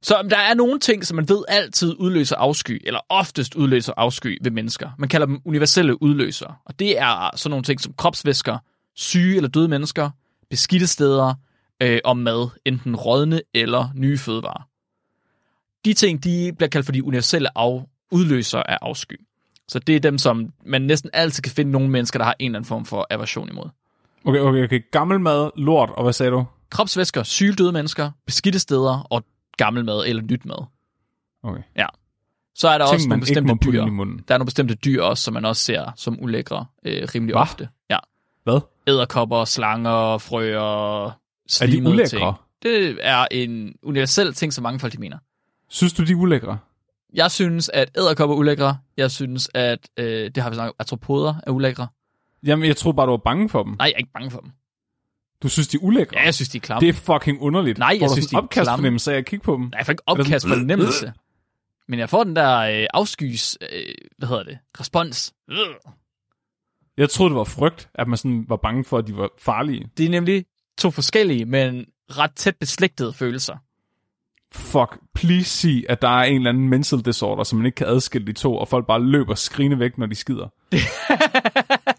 Så der er nogle ting, som man ved altid udløser afsky, eller oftest udløser afsky ved mennesker. Man kalder dem universelle udløsere. Og det er sådan nogle ting som kropsvæsker, syge eller døde mennesker, beskidte steder øh, og mad, enten rådne eller nye fødevarer. De ting, de bliver kaldt for de universelle af, udløsere af afsky. Så det er dem, som man næsten altid kan finde nogle mennesker, der har en eller anden form for aversion imod. Okay, okay, okay. Gammel mad, lort, og hvad sagde du? Kropsvæsker, syge døde mennesker, beskidte steder og gammel mad eller nyt mad. Okay. Så er der Ting, også nogle bestemte dyr. i munden. Der er nogle bestemte dyr også, som man også ser som ulækre øh, rimelig Hva? ofte. Ja. Hvad? Æderkopper, slanger, frøer, Er de slimede ulækre? ting. Det er en universel ting, som mange folk de mener. Synes du, de er ulækre? Jeg synes, at æderkopper er ulækre. Jeg synes, at øh, det har vi snakket om, artropoder er ulækre. Jamen, jeg tror bare, du var bange for dem. Nej, jeg er ikke bange for dem. Du synes, de er ulækre? Ja, jeg synes, de er klamme. Det er fucking underligt. Nej, jeg du synes, de er opkast klamme. fornemmelse af at kigge på dem. Nej, jeg får ikke opkast fornemmelse. Men jeg får den der øh, afskys, øh, hvad hedder det, respons. Jeg troede, det var frygt, at man sådan var bange for, at de var farlige. Det er nemlig to forskellige, men ret tæt beslægtede følelser. Fuck, please sig, at der er en eller anden mental disorder, som man ikke kan adskille de to, og folk bare løber skrigende væk, når de skider.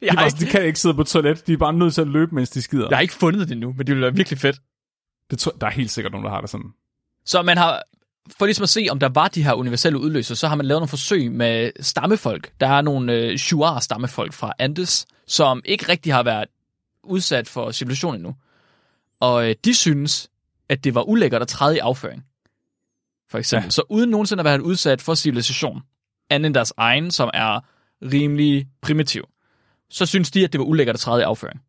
De, bare, ikke, de kan ikke sidde på toilet, de er bare nødt til at løbe, mens de skider. jeg har ikke fundet det nu, men det ville være virkelig fedt. Det tror, der er helt sikkert nogen, der har det sådan. Så man har, for ligesom at se, om der var de her universelle udløser, så har man lavet nogle forsøg med stammefolk. Der er nogle øh, Shuar-stammefolk fra Andes, som ikke rigtig har været udsat for civilisation endnu. Og øh, de synes, at det var ulækkert at træde i afføring. For eksempel. Ja. Så uden nogensinde at være udsat for civilisation, andet end deres egen, som er rimelig primitiv, så synes de, at det var ulækkert at træde i afføring.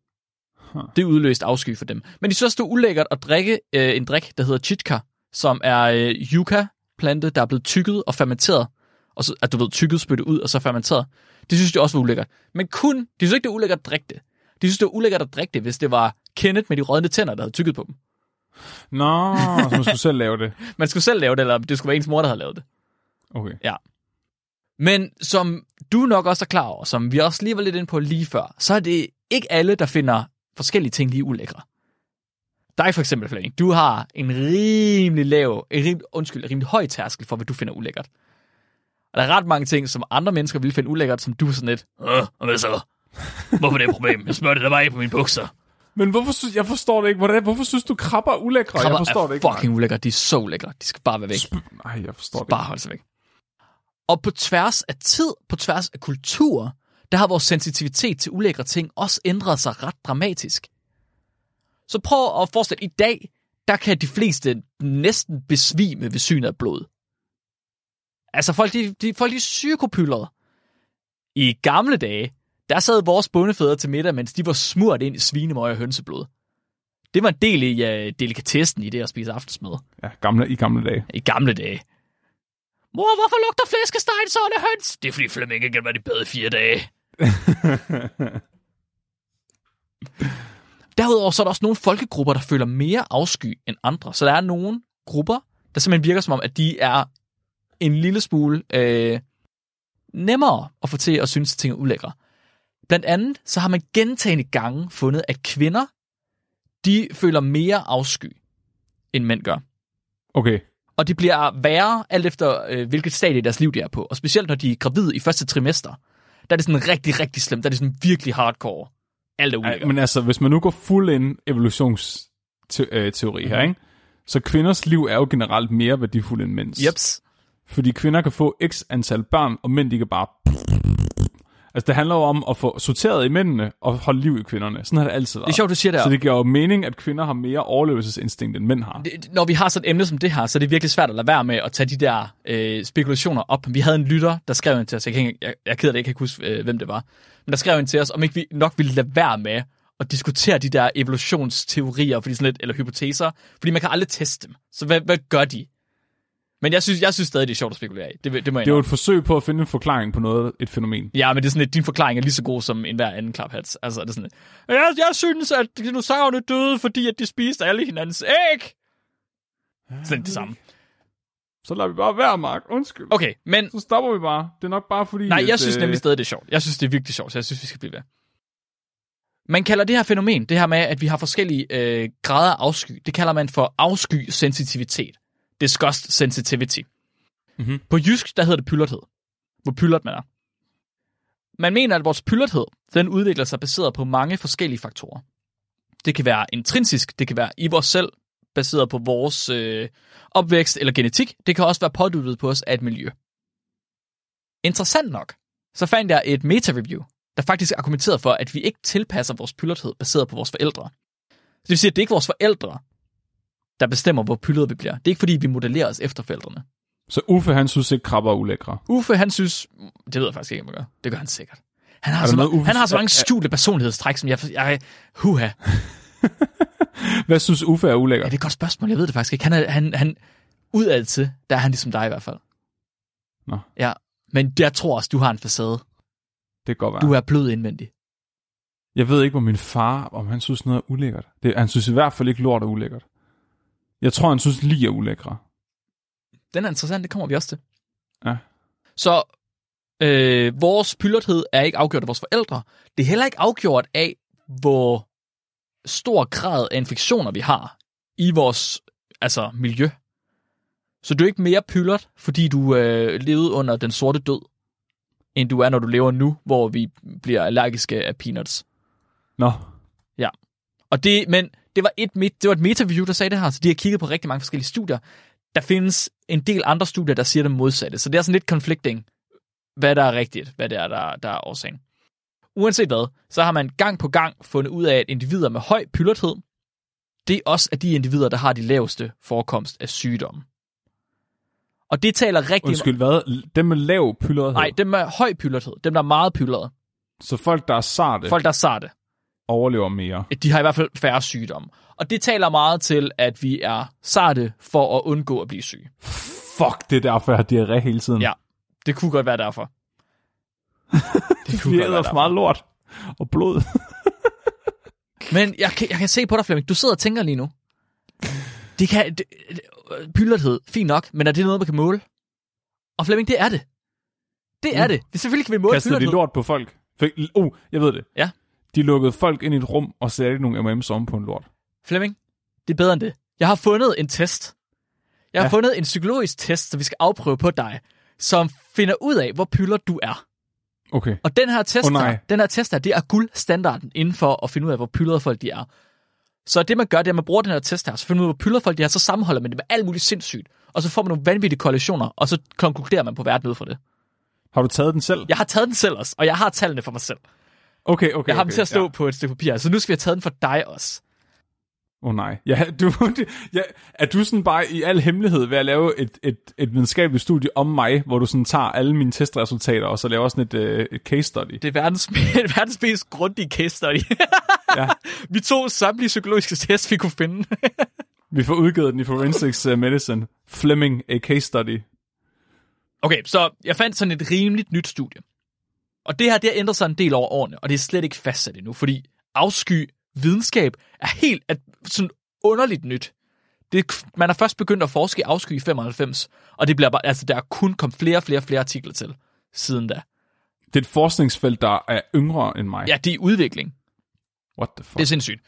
Huh. Det udløste afsky for dem. Men de synes det var ulækkert at drikke øh, en drik, der hedder chitka, som er øh, yucca-plante, der er blevet tykket og fermenteret. Og så, at du ved, tykket, spyttet ud og så fermenteret. Det synes de også var ulækkert. Men kun, de synes ikke, det var ulækkert at drikke det. De synes, det var ulækkert at drikke det, hvis det var Kenneth med de rådne tænder, der havde tykket på dem. Nå, så man skulle selv lave det. Man skulle selv lave det, eller det skulle være ens mor, der havde lavet det. Okay. Men som du nok også er klar over, som vi også lige var lidt inde på lige før, så er det ikke alle, der finder forskellige ting lige ulækre. Dig for eksempel, Flemming, du har en rimelig lav, en rimelig, undskyld, en rimelig høj tærskel for, hvad du finder ulækkert. Og der er ret mange ting, som andre mennesker vil finde ulækkert, som du er sådan lidt, og hvad så? Hvorfor er det et problem? Jeg smørte det der bare på mine bukser. Men hvorfor synes, jeg forstår det ikke. Hvordan, hvorfor synes du, krabber er ulækre? Krabber jeg forstår er det ikke. fucking ulækre. De er så ulækre. De skal bare være væk. Sp- Nej, jeg forstår det Bare holde sig væk. Og på tværs af tid, på tværs af kultur, der har vores sensitivitet til ulækre ting også ændret sig ret dramatisk. Så prøv at forestille, i dag, der kan de fleste næsten besvime ved synet af blod. Altså folk, de, de, folk de er. I gamle dage, der sad vores bondefædre til middag, mens de var smurt ind i svinemøg og hønseblod. Det var en del i uh, delikatessen i det at spise aftensmad Ja, gamle, i gamle dage. i gamle dage. Mor, hvorfor lugter flæskestegen så af høns? Det er fordi Flemming ikke været i bad i fire dage. Derudover så er der også nogle folkegrupper, der føler mere afsky end andre. Så der er nogle grupper, der simpelthen virker som om, at de er en lille smule øh, nemmere at få til at synes, at ting er ulækre. Blandt andet så har man gentagende gange fundet, at kvinder, de føler mere afsky, end mænd gør. Okay. Og det bliver værre, alt efter øh, hvilket stadie i deres liv de er på. Og specielt når de er gravide i første trimester, der er det sådan rigtig, rigtig slemt. Der er det sådan virkelig hardcore. Alt er ulækkert. men altså, hvis man nu går fuld ind evolutionsteori her, ikke? Så kvinders liv er jo generelt mere værdifuldt end mænds. Jeps. Fordi kvinder kan få x antal børn, og mænd de kan bare... Altså, det handler jo om at få sorteret i mændene og holde liv i kvinderne. Sådan har det altid været. Det er sjovt, du siger det. Så det giver jo mening, at kvinder har mere overlevelsesinstinkt, end mænd har. det, når vi har sådan et emne som det her, så er det virkelig svært at lade være med at tage de der øh, spekulationer op. Vi havde en lytter, der skrev ind til os, jeg, kan ikke, jeg, jeg er ked af det, jeg kan ikke huske, øh, hvem det var, men der skrev ind til os, om ikke vi nok ville lade være med at diskutere de der evolutionsteorier, fordi sådan lidt, eller hypoteser, fordi man kan aldrig teste dem. Så hvad, hvad gør de? Men jeg synes, jeg synes stadig, det er sjovt at spekulere i. Det, det må jeg Det er jo et forsøg på at finde en forklaring på noget, et fænomen. Ja, men det er sådan lidt, din forklaring er lige så god som enhver anden klaphat. Altså, det er sådan lidt, jeg, jeg synes, at dinosaurerne døde, fordi at de spiste alle hinandens æg. Sådan lidt det samme. Så lader vi bare være, Mark. Undskyld. Okay, men Så stopper vi bare. Det er nok bare fordi... Nej, jeg at, synes øh, nemlig stadig, det er sjovt. Jeg synes, det er virkelig sjovt, så jeg synes, vi skal blive ved. Man kalder det her fænomen, det her med, at vi har forskellige øh, grader af afsky, det kalder man for afsky-sensitivitet. Disgust sensitivity. Mhm. På jysk, der hedder det pyllerthed. Hvor pyllert man er. Man mener, at vores pyllerthed, den udvikler sig baseret på mange forskellige faktorer. Det kan være intrinsisk, det kan være i vores selv, baseret på vores øh, opvækst eller genetik. Det kan også være påduttet på os af et miljø. Interessant nok, så fandt jeg et meta-review, der faktisk argumenterede for, at vi ikke tilpasser vores pyllerthed baseret på vores forældre. Så det vil sige, at det er ikke vores forældre, der bestemmer, hvor pyldrede vi bliver. Det er ikke, fordi vi modellerer os efter forældrene. Så Uffe, han synes ikke, krabber er ulækre. Uffe, han synes... Det ved jeg faktisk ikke, om jeg gør. Det gør han sikkert. Han har, så, noget, Uffe- han har så mange skjulte personlighedstræk, som jeg... jeg huha. Hvad synes Uffe er Ja, ulækkert? det er et godt spørgsmål. Jeg ved det faktisk ikke. Han er, han, han, udad til, der er han ligesom dig i hvert fald. Nå. Ja, men jeg tror også, du har en facade. Det kan godt være. Du er blød indvendig. Jeg ved ikke, hvor min far, om han synes noget er ulækkert. Det, han synes i hvert fald ikke lort er ulækkert. Jeg tror, han synes lige er ulækre. Den er interessant, det kommer vi også til. Ja. Så øh, vores pylderthed er ikke afgjort af vores forældre. Det er heller ikke afgjort af, hvor stor grad af infektioner vi har i vores altså, miljø. Så du er ikke mere pyldret, fordi du øh, levede under den sorte død, end du er, når du lever nu, hvor vi bliver allergiske af peanuts. Nå, Og det, men det var et, det var et metaview, der sagde det her, så de har kigget på rigtig mange forskellige studier. Der findes en del andre studier, der siger det modsatte, så det er sådan lidt conflicting, hvad der er rigtigt, hvad det er, der, der er årsagen. Uanset hvad, så har man gang på gang fundet ud af, at individer med høj pylderthed, det er også af de individer, der har de laveste forekomst af sygdomme. Og det taler rigtig undskyld, hvad? Dem med lav pylderhed? Nej, dem med høj pylderthed, dem der er meget pylrede, Så folk, der er sarte, folk der er sarte, overlever mere. de har i hvert fald færre sygdomme. Og det taler meget til, at vi er sarte for at undgå at blive syge. Fuck, det er derfor, jeg har diarré hele tiden. Ja, det kunne godt være derfor. det Vi æder for meget lort og blod. Men jeg kan, jeg kan se på dig, Flemming. Du sidder og tænker lige nu. Det kan... Det, det, pylderthed, fint nok, men er det noget, man kan måle? Og Flemming, det er det. Det er Mm. det. det. Selvfølgelig kan vi måle Kastede de pylderthed. lort på folk? Fik, oh, jeg ved det. Ja. De lukkede folk ind i et rum og satte nogle M&M's om på en lort. Flemming, det er bedre end det. Jeg har fundet en test. Jeg har Ja. fundet en psykologisk test, som vi skal afprøve på dig, som finder ud af, hvor pyller du er. Okay. Og den her test, Åh, nej. her, den her test her, det er guldstandarden inden for at finde ud af, hvor pyldrede folk de er. Så det man gør, det er, at man bruger den her test her, så finder man ud af, hvor pyldrede folk de er, så sammenholder man det med alt muligt sindssygt. Og så får man nogle vanvittige koalitioner, og så konkluderer man på verden ud fra det. Har du taget den selv? Jeg har taget den selv også, og jeg har tallene for mig selv. Okay, okay. Jeg har okay. dem til at stå Ja. på et stykke papir, så nu skal vi have taget den for dig også. Åh oh, nej. Ja, du, ja, er du sådan bare i al hemmelighed ved at lave et, et, et videnskabeligt studie om mig, hvor du sådan tager alle mine testresultater, og så laver sådan et, øh, et case study? Det er verdens, verdens mest grundige case study. Ja. vi tog samtlige psykologiske tests, vi kunne finde. Vi får udgivet den i Forensics uh, Medicine. Fleming, a case study. Okay, så jeg fandt sådan et rimeligt nyt studie. Og det her, det har ændret sig en del over årene, og det er slet ikke fastsat endnu, fordi afsky videnskab er helt at, sådan underligt nyt. Det, man har først begyndt at forske i afsky i 95, og det bliver bare, altså, der er kun kommet flere og flere flere artikler til siden da. Det er et forskningsfelt, der er yngre end mig. Ja, det er udvikling. What the fuck? Det er sindssygt.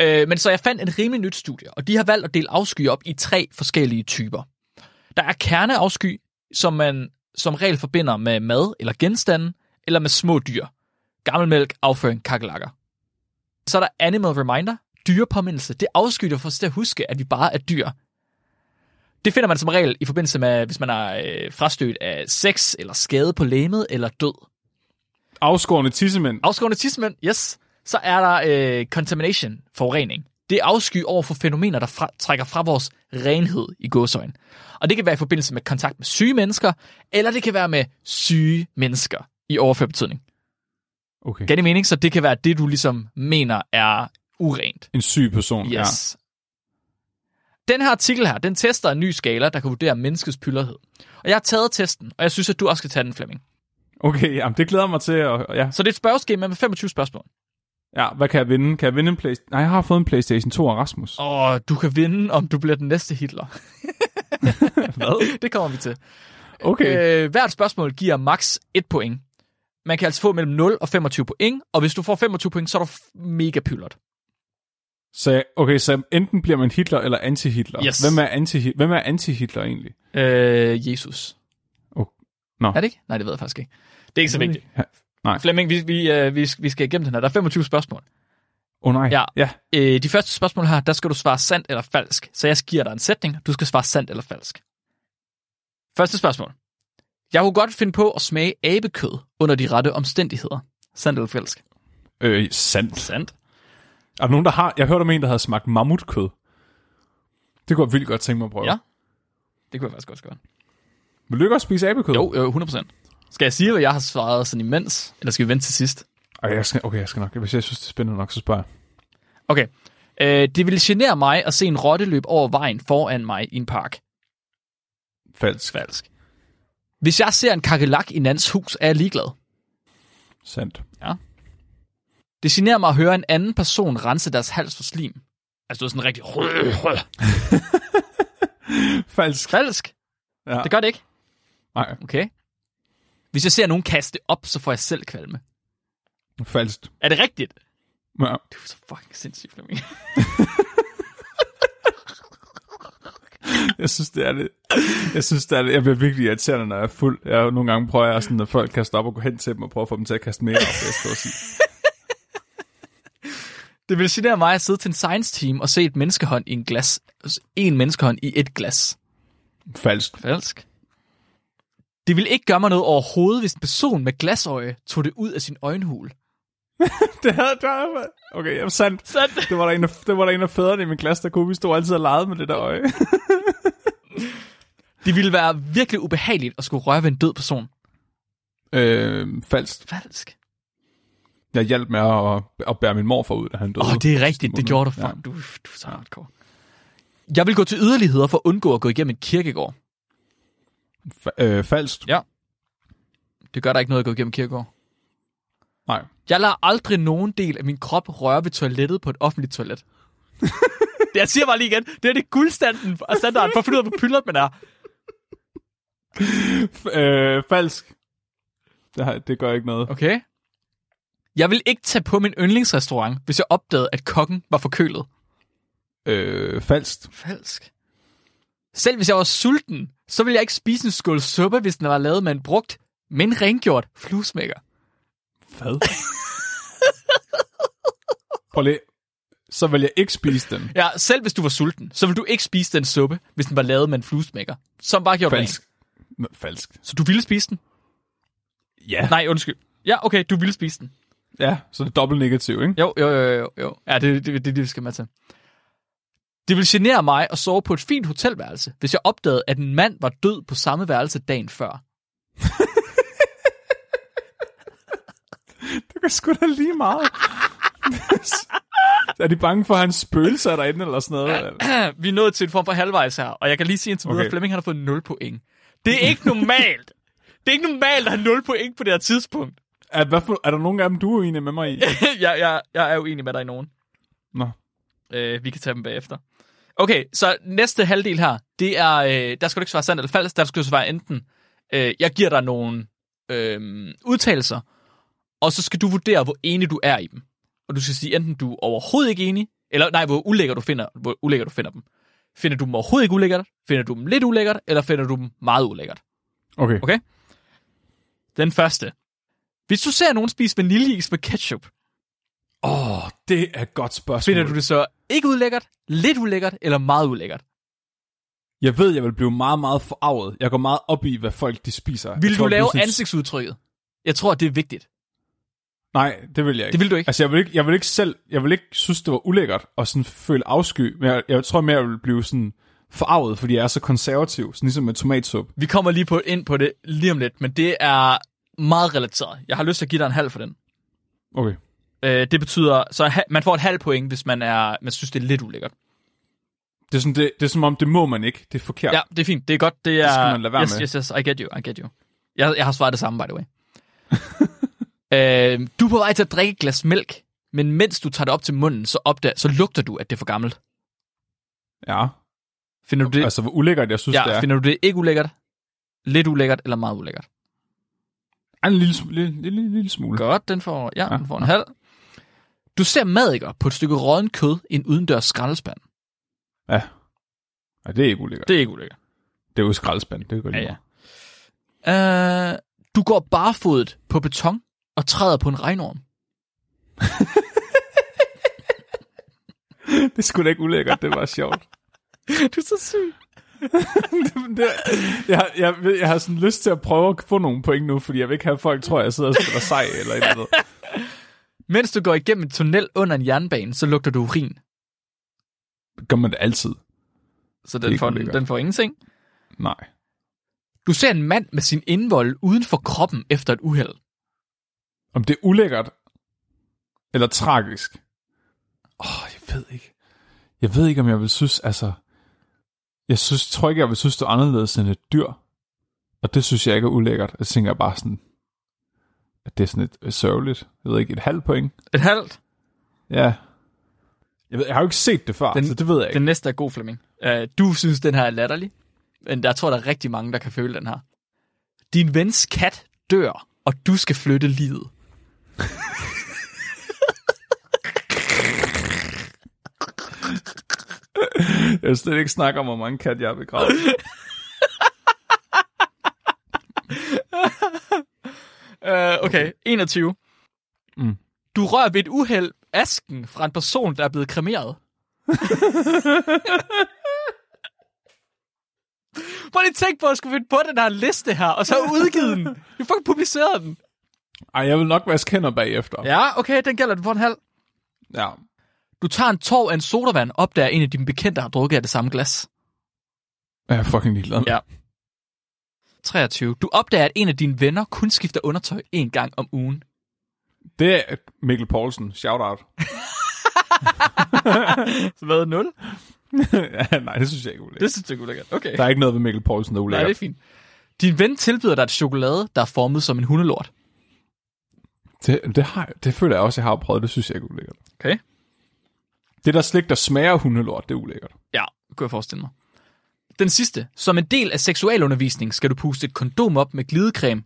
Øh, men så jeg fandt en rimelig nyt studie, og de har valgt at dele afsky op i tre forskellige typer. Der er kerneafsky, som man som regel forbinder med mad eller genstande, eller med små dyr. Gammelmælk, afføring, kakelakker. Så er der animal reminder, dyrepåmindelse. Det afsky, der får os til at huske, at vi bare er dyr. Det finder man som regel i forbindelse med, hvis man er øh, frastødt af sex, eller skade på lægemet, eller død. Afskårende tissemænd. Afskårende tidsmænd, yes. Så er der øh, contamination, forurening. Det er afsky over for fænomener, der fra, trækker fra vores renhed i gåsøjne. Og det kan være i forbindelse med kontakt med syge mennesker, eller det kan være med syge mennesker i overført betydning. Okay. Gav det mening? Så det kan være det, du ligesom mener er urent. En syg person. Ja. Yes. Den her artikel her, den tester en ny skala, der kan vurdere menneskets pylderhed. Og jeg har taget testen, og jeg synes, at du også skal tage den, Flemming. Okay, jamen, det glæder mig til. Og, ja. Så det er et spørgeskema med 25 spørgsmål. ja, hvad kan jeg vinde? Kan jeg vinde en PlayStation? Nej, jeg har fået en PlayStation 2 af Rasmus. Og du kan vinde, om du bliver den næste Hitler. Hvad? det kommer vi til. Okay. Øh, hvert spørgsmål giver max 1 point. Man kan altså få mellem 0 og 25 point, og hvis du får 25 point, så er du mega pyldret. Så, okay, så enten bliver man Hitler eller anti-Hitler. Yes. Hvem er anti Hvem er anti-Hitler egentlig? Øh, Jesus. Oh. Nå. Er det ikke? Nej, det ved jeg faktisk ikke. Det er ikke så vigtigt. Ja. Nej. Flemming, vi, vi, øh, vi, vi skal igennem den her. Der er 25 spørgsmål. Åh oh, nej. Ja. ja. Øh, de første spørgsmål her, der skal du svare sandt eller falsk. Så jeg giver dig en sætning. Du skal svare sandt eller falsk. Første spørgsmål. Jeg kunne godt finde på at smage abekød under de rette omstændigheder. Sandt eller falsk? Øh, sandt. Sandt. Er der nogen, der har... Jeg hørte om en, der havde smagt mammutkød. Det kunne jeg vildt godt tænke mig at prøve. Ja. Det kunne jeg faktisk også gøre. Vil du ikke også spise abekød? Jo, jo, 100%. Skal jeg sige, hvad jeg har svaret sådan imens? Eller skal vi vente til sidst? Ej, jeg skal, okay, jeg skal nok. Hvis jeg synes, det er spændende nok, så spørger jeg. Okay. Øh, det ville genere mig at se en rotte løbe over vejen foran mig i en park. Falsk. Falsk. Hvis jeg ser en kakelak i Nans hus, er jeg ligeglad. Sandt. Det generer mig at høre en anden person rense deres hals for slim. Altså, det er sådan rigtig... Falsk. Falsk. Ja. Det gør det ikke. Nej, Okay. Hvis jeg ser nogen kaste op, så får jeg selv kvalme. falsk. Er det rigtigt? Ja. Du er så fucking sindssyg, Flemming. Jeg synes, det er det. Jeg synes, det er det. Jeg bliver virkelig irriterende, når jeg er fuld. Jeg, nogle gange prøver jeg sådan, at folk kan stoppe og gå hen til dem og prøve at få dem til at kaste mere op, det jeg skal sige. Det vil sige, mig at sidde til en science team og se et menneskehånd i en glas. En menneskehånd i et glas. Falsk. Falsk. Det vil ikke gøre mig noget overhovedet, hvis en person med glasøje tog det ud af sin øjenhul. det havde, havde, okay, jeg sandt. Sandt. Det var der en af, det var der en af fædrene i min klasse, der kunne vi stod altid og legede med det der øje. det ville være virkelig ubehageligt at skulle røre ved en død person. Øh, falsk. Falsk. Jeg hjalp med at, at bære min morfar ud, da han døde. Åh, oh, det er rigtigt. Det gjorde du. Ja. Du, du er så hardcore. Jeg vil gå til yderligheder for at undgå at gå igennem en kirkegård. Fa- øh, falsk. Ja. Det gør der ikke noget at gå igennem kirkegård. Nej. Jeg lader aldrig nogen del af min krop røre ved toilettet på et offentligt toilet. det, jeg siger bare lige igen, det er det guldstanden og standarden for at finde ud af, hvor pyldret man er. Øh, falsk. Det, har, det gør ikke noget. Okay. Jeg vil ikke tage på min yndlingsrestaurant, hvis jeg opdagede, at kokken var forkølet. Øh, falsk. Falsk. Selv hvis jeg var sulten, så ville jeg ikke spise en skål suppe, hvis den var lavet med en brugt, men rengjort fluesmækker. Hvad? Prøv lige. Så vil jeg ikke spise den. Ja, selv hvis du var sulten, så vil du ikke spise den suppe, hvis den var lavet med en fluesmækker. Som bare gjorde Falsk. Rent. Falsk. Så du ville spise den? Ja. Nej, undskyld. Ja, okay, du ville spise den. Ja, så det er dobbelt negativ, ikke? Jo, jo, jo, jo. jo. Ja, det er det, det, det, vi skal med til. Det vil genere mig at sove på et fint hotelværelse, hvis jeg opdagede, at en mand var død på samme værelse dagen før. det kan sgu da lige meget. er de bange for, at han spøgelser derinde eller sådan noget? Vi er nået til en form for halvvejs her, og jeg kan lige sige indtil videre, okay. Flemming har fået 0 point. Det er ikke normalt. det er ikke normalt at have 0 point på det her tidspunkt. Er, hvad for, er der nogen af dem, du er uenig med mig i? jeg, jeg, jeg er uenig med dig i nogen. Nå. Øh, vi kan tage dem bagefter. Okay, så næste halvdel her, det er, øh, der skal du ikke svare sandt eller falsk, der skal du svare enten, øh, jeg giver dig nogle øh, udtalelser, og så skal du vurdere, hvor enig du er i dem. Og du skal sige, enten du er overhovedet ikke enig, eller nej, hvor ulækker du finder, hvor ulækker du finder dem. Finder du dem overhovedet ikke ulækkert? Finder du dem lidt ulækkert? Eller finder du dem meget ulækkert? Okay. Okay? Den første. Hvis du ser nogen spise vaniljeis med ketchup. Åh, oh, det er et godt spørgsmål. Finder du det så ikke ulækkert, lidt ulækkert eller meget ulækkert? Jeg ved, jeg vil blive meget, meget forarvet. Jeg går meget op i, hvad folk de spiser. Vil jeg du tror, lave sådan... ansigtsudtrykket? Jeg tror, det er vigtigt. Nej, det vil jeg ikke. Det vil du ikke? Altså, jeg vil ikke, jeg vil ikke selv, jeg vil ikke synes, det var ulækkert og sådan føle afsky, men jeg, jeg tror mere, jeg vil blive sådan forarvet, fordi jeg er så konservativ, sådan ligesom med tomatsup. Vi kommer lige på, ind på det lige om lidt, men det er meget relateret. Jeg har lyst til at give dig en halv for den. Okay. Øh, det betyder, så man får et halv point, hvis man, er, man synes, det er lidt ulækkert. Det er, sådan, det, det er som om, det må man ikke. Det er forkert. Ja, det er fint. Det er godt. Det, er, det skal man lade være yes, med. Yes, yes, I get you. I get you. Jeg, jeg har svaret det samme, by the way. øh, du er på vej til at drikke et glas mælk, men mens du tager det op til munden, så, opdager, så lugter du, at det er for gammelt. Ja. Finder du det, altså, hvor ulækkert jeg synes, ja, det er. finder du det ikke ulækkert, lidt ulækkert eller meget ulækkert? En lille, lille, lille, lille smule. Godt, den får, ja, ja. den får en halv. Du ser madikker på et stykke rådden kød i en udendørs skraldespand. Ja. ja. det er ikke ulækkert. Det er ikke ulækkert. Det er jo skraldespand, det lige ja, ja. Uh, du går barfodet på beton og træder på en regnorm. det skulle da ikke ulækkert, det var sjovt. du er så syg. det, jeg, jeg, jeg har sådan lyst til at prøve at få nogle point nu, fordi jeg vil ikke have, at folk tror, at jeg sidder og spiller sej eller et eller andet. Mens du går igennem en tunnel under en jernbane, så lugter du urin. Gør man det altid. Så den får, den får ingenting? Nej. Du ser en mand med sin indvold uden for kroppen efter et uheld. Om det er ulækkert eller tragisk? Åh, oh, jeg ved ikke. Jeg ved ikke, om jeg vil synes, altså... Jeg synes, tror ikke, jeg vil synes, det er anderledes end et dyr. Og det synes jeg ikke er ulækkert. Jeg tænker bare sådan, at det er sådan et sørgeligt. Jeg ved ikke, et halvt point. Et halvt? Ja. Jeg, ved, jeg har jo ikke set det før, den, så det ved jeg ikke. Den næste er god, Flemming. Uh, du synes, den her er latterlig. Men der tror, der er rigtig mange, der kan føle den her. Din vens kat dør, og du skal flytte livet. Jeg vil slet ikke snakke om, hvor mange kat jeg har begravet. Uh, okay, 21. Mm. Du rører ved et uheld asken fra en person, der er blevet kremeret. Prøv lige at tænke på, at jeg skulle finde på den her liste her, og så udgive den. Vi får publiceret den. Ej, jeg vil nok vaske hænder bagefter. Ja, okay, den gælder den for en halv. ja. Du tager en tår af en sodavand, opdager en af dine bekendte har drukket af det samme glas. Jeg er fucking ligeglad. Ja. 23. Du opdager, at en af dine venner kun skifter undertøj en gang om ugen. Det er Mikkel Poulsen. Shout out. Så hvad, 0? ja, nej, det synes jeg ikke er ulækkert. Det synes jeg er ulækkert. Okay. Der er ikke noget ved Mikkel Poulsen, der er Nej, det er ulækkert. fint. Din ven tilbyder dig et chokolade, der er formet som en hundelort. Det, det, har, det føler jeg også, jeg har prøvet. Det synes jeg ikke er ulækkert. Okay. Det der slik, der smager hundelort, det er ulækkert. Ja, kunne jeg forestille mig. Den sidste. Som en del af seksualundervisning skal du puste et kondom op med glidecreme.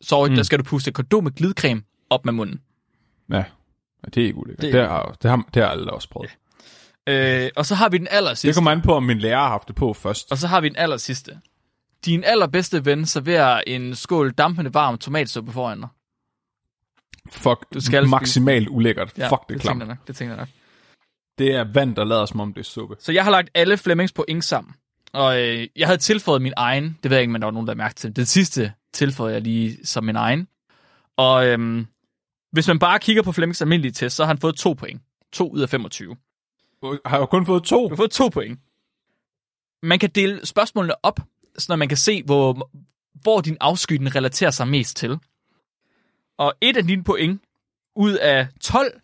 Sorry, mm. der skal du puste et kondom med glidecreme op med munden. Ja, Ja, det er ikke ulækkert. Det Det, det, har, det, har, det har aldrig også prøvet. Øh, og så har vi den aller Det sidste. kommer an på, om min lærer har haft det på først. Og så har vi den aller sidste. Din allerbedste ven serverer en skål dampende varm tomatsuppe foran dig. Fuck, Du skal spise maksimalt ulækkert. Ja, Fuck, det det klamt. nok. Det tænker jeg nok. Det er vand, der lader som om det er suppe. Så jeg har lagt alle Flemmings point sammen. Og øh, jeg havde tilføjet min egen. Det ved jeg ikke, men der var nogen, der mærkte til. Det sidste tilføjede jeg lige som min egen. Og øhm, hvis man bare kigger på Flemmings almindelige test, så har han fået to point. To ud af 25. Har jeg kun fået to? Du har fået to point. Man kan dele spørgsmålene op, så man kan se, hvor, hvor din afsky den relaterer sig mest til. Og et af dine point ud af 12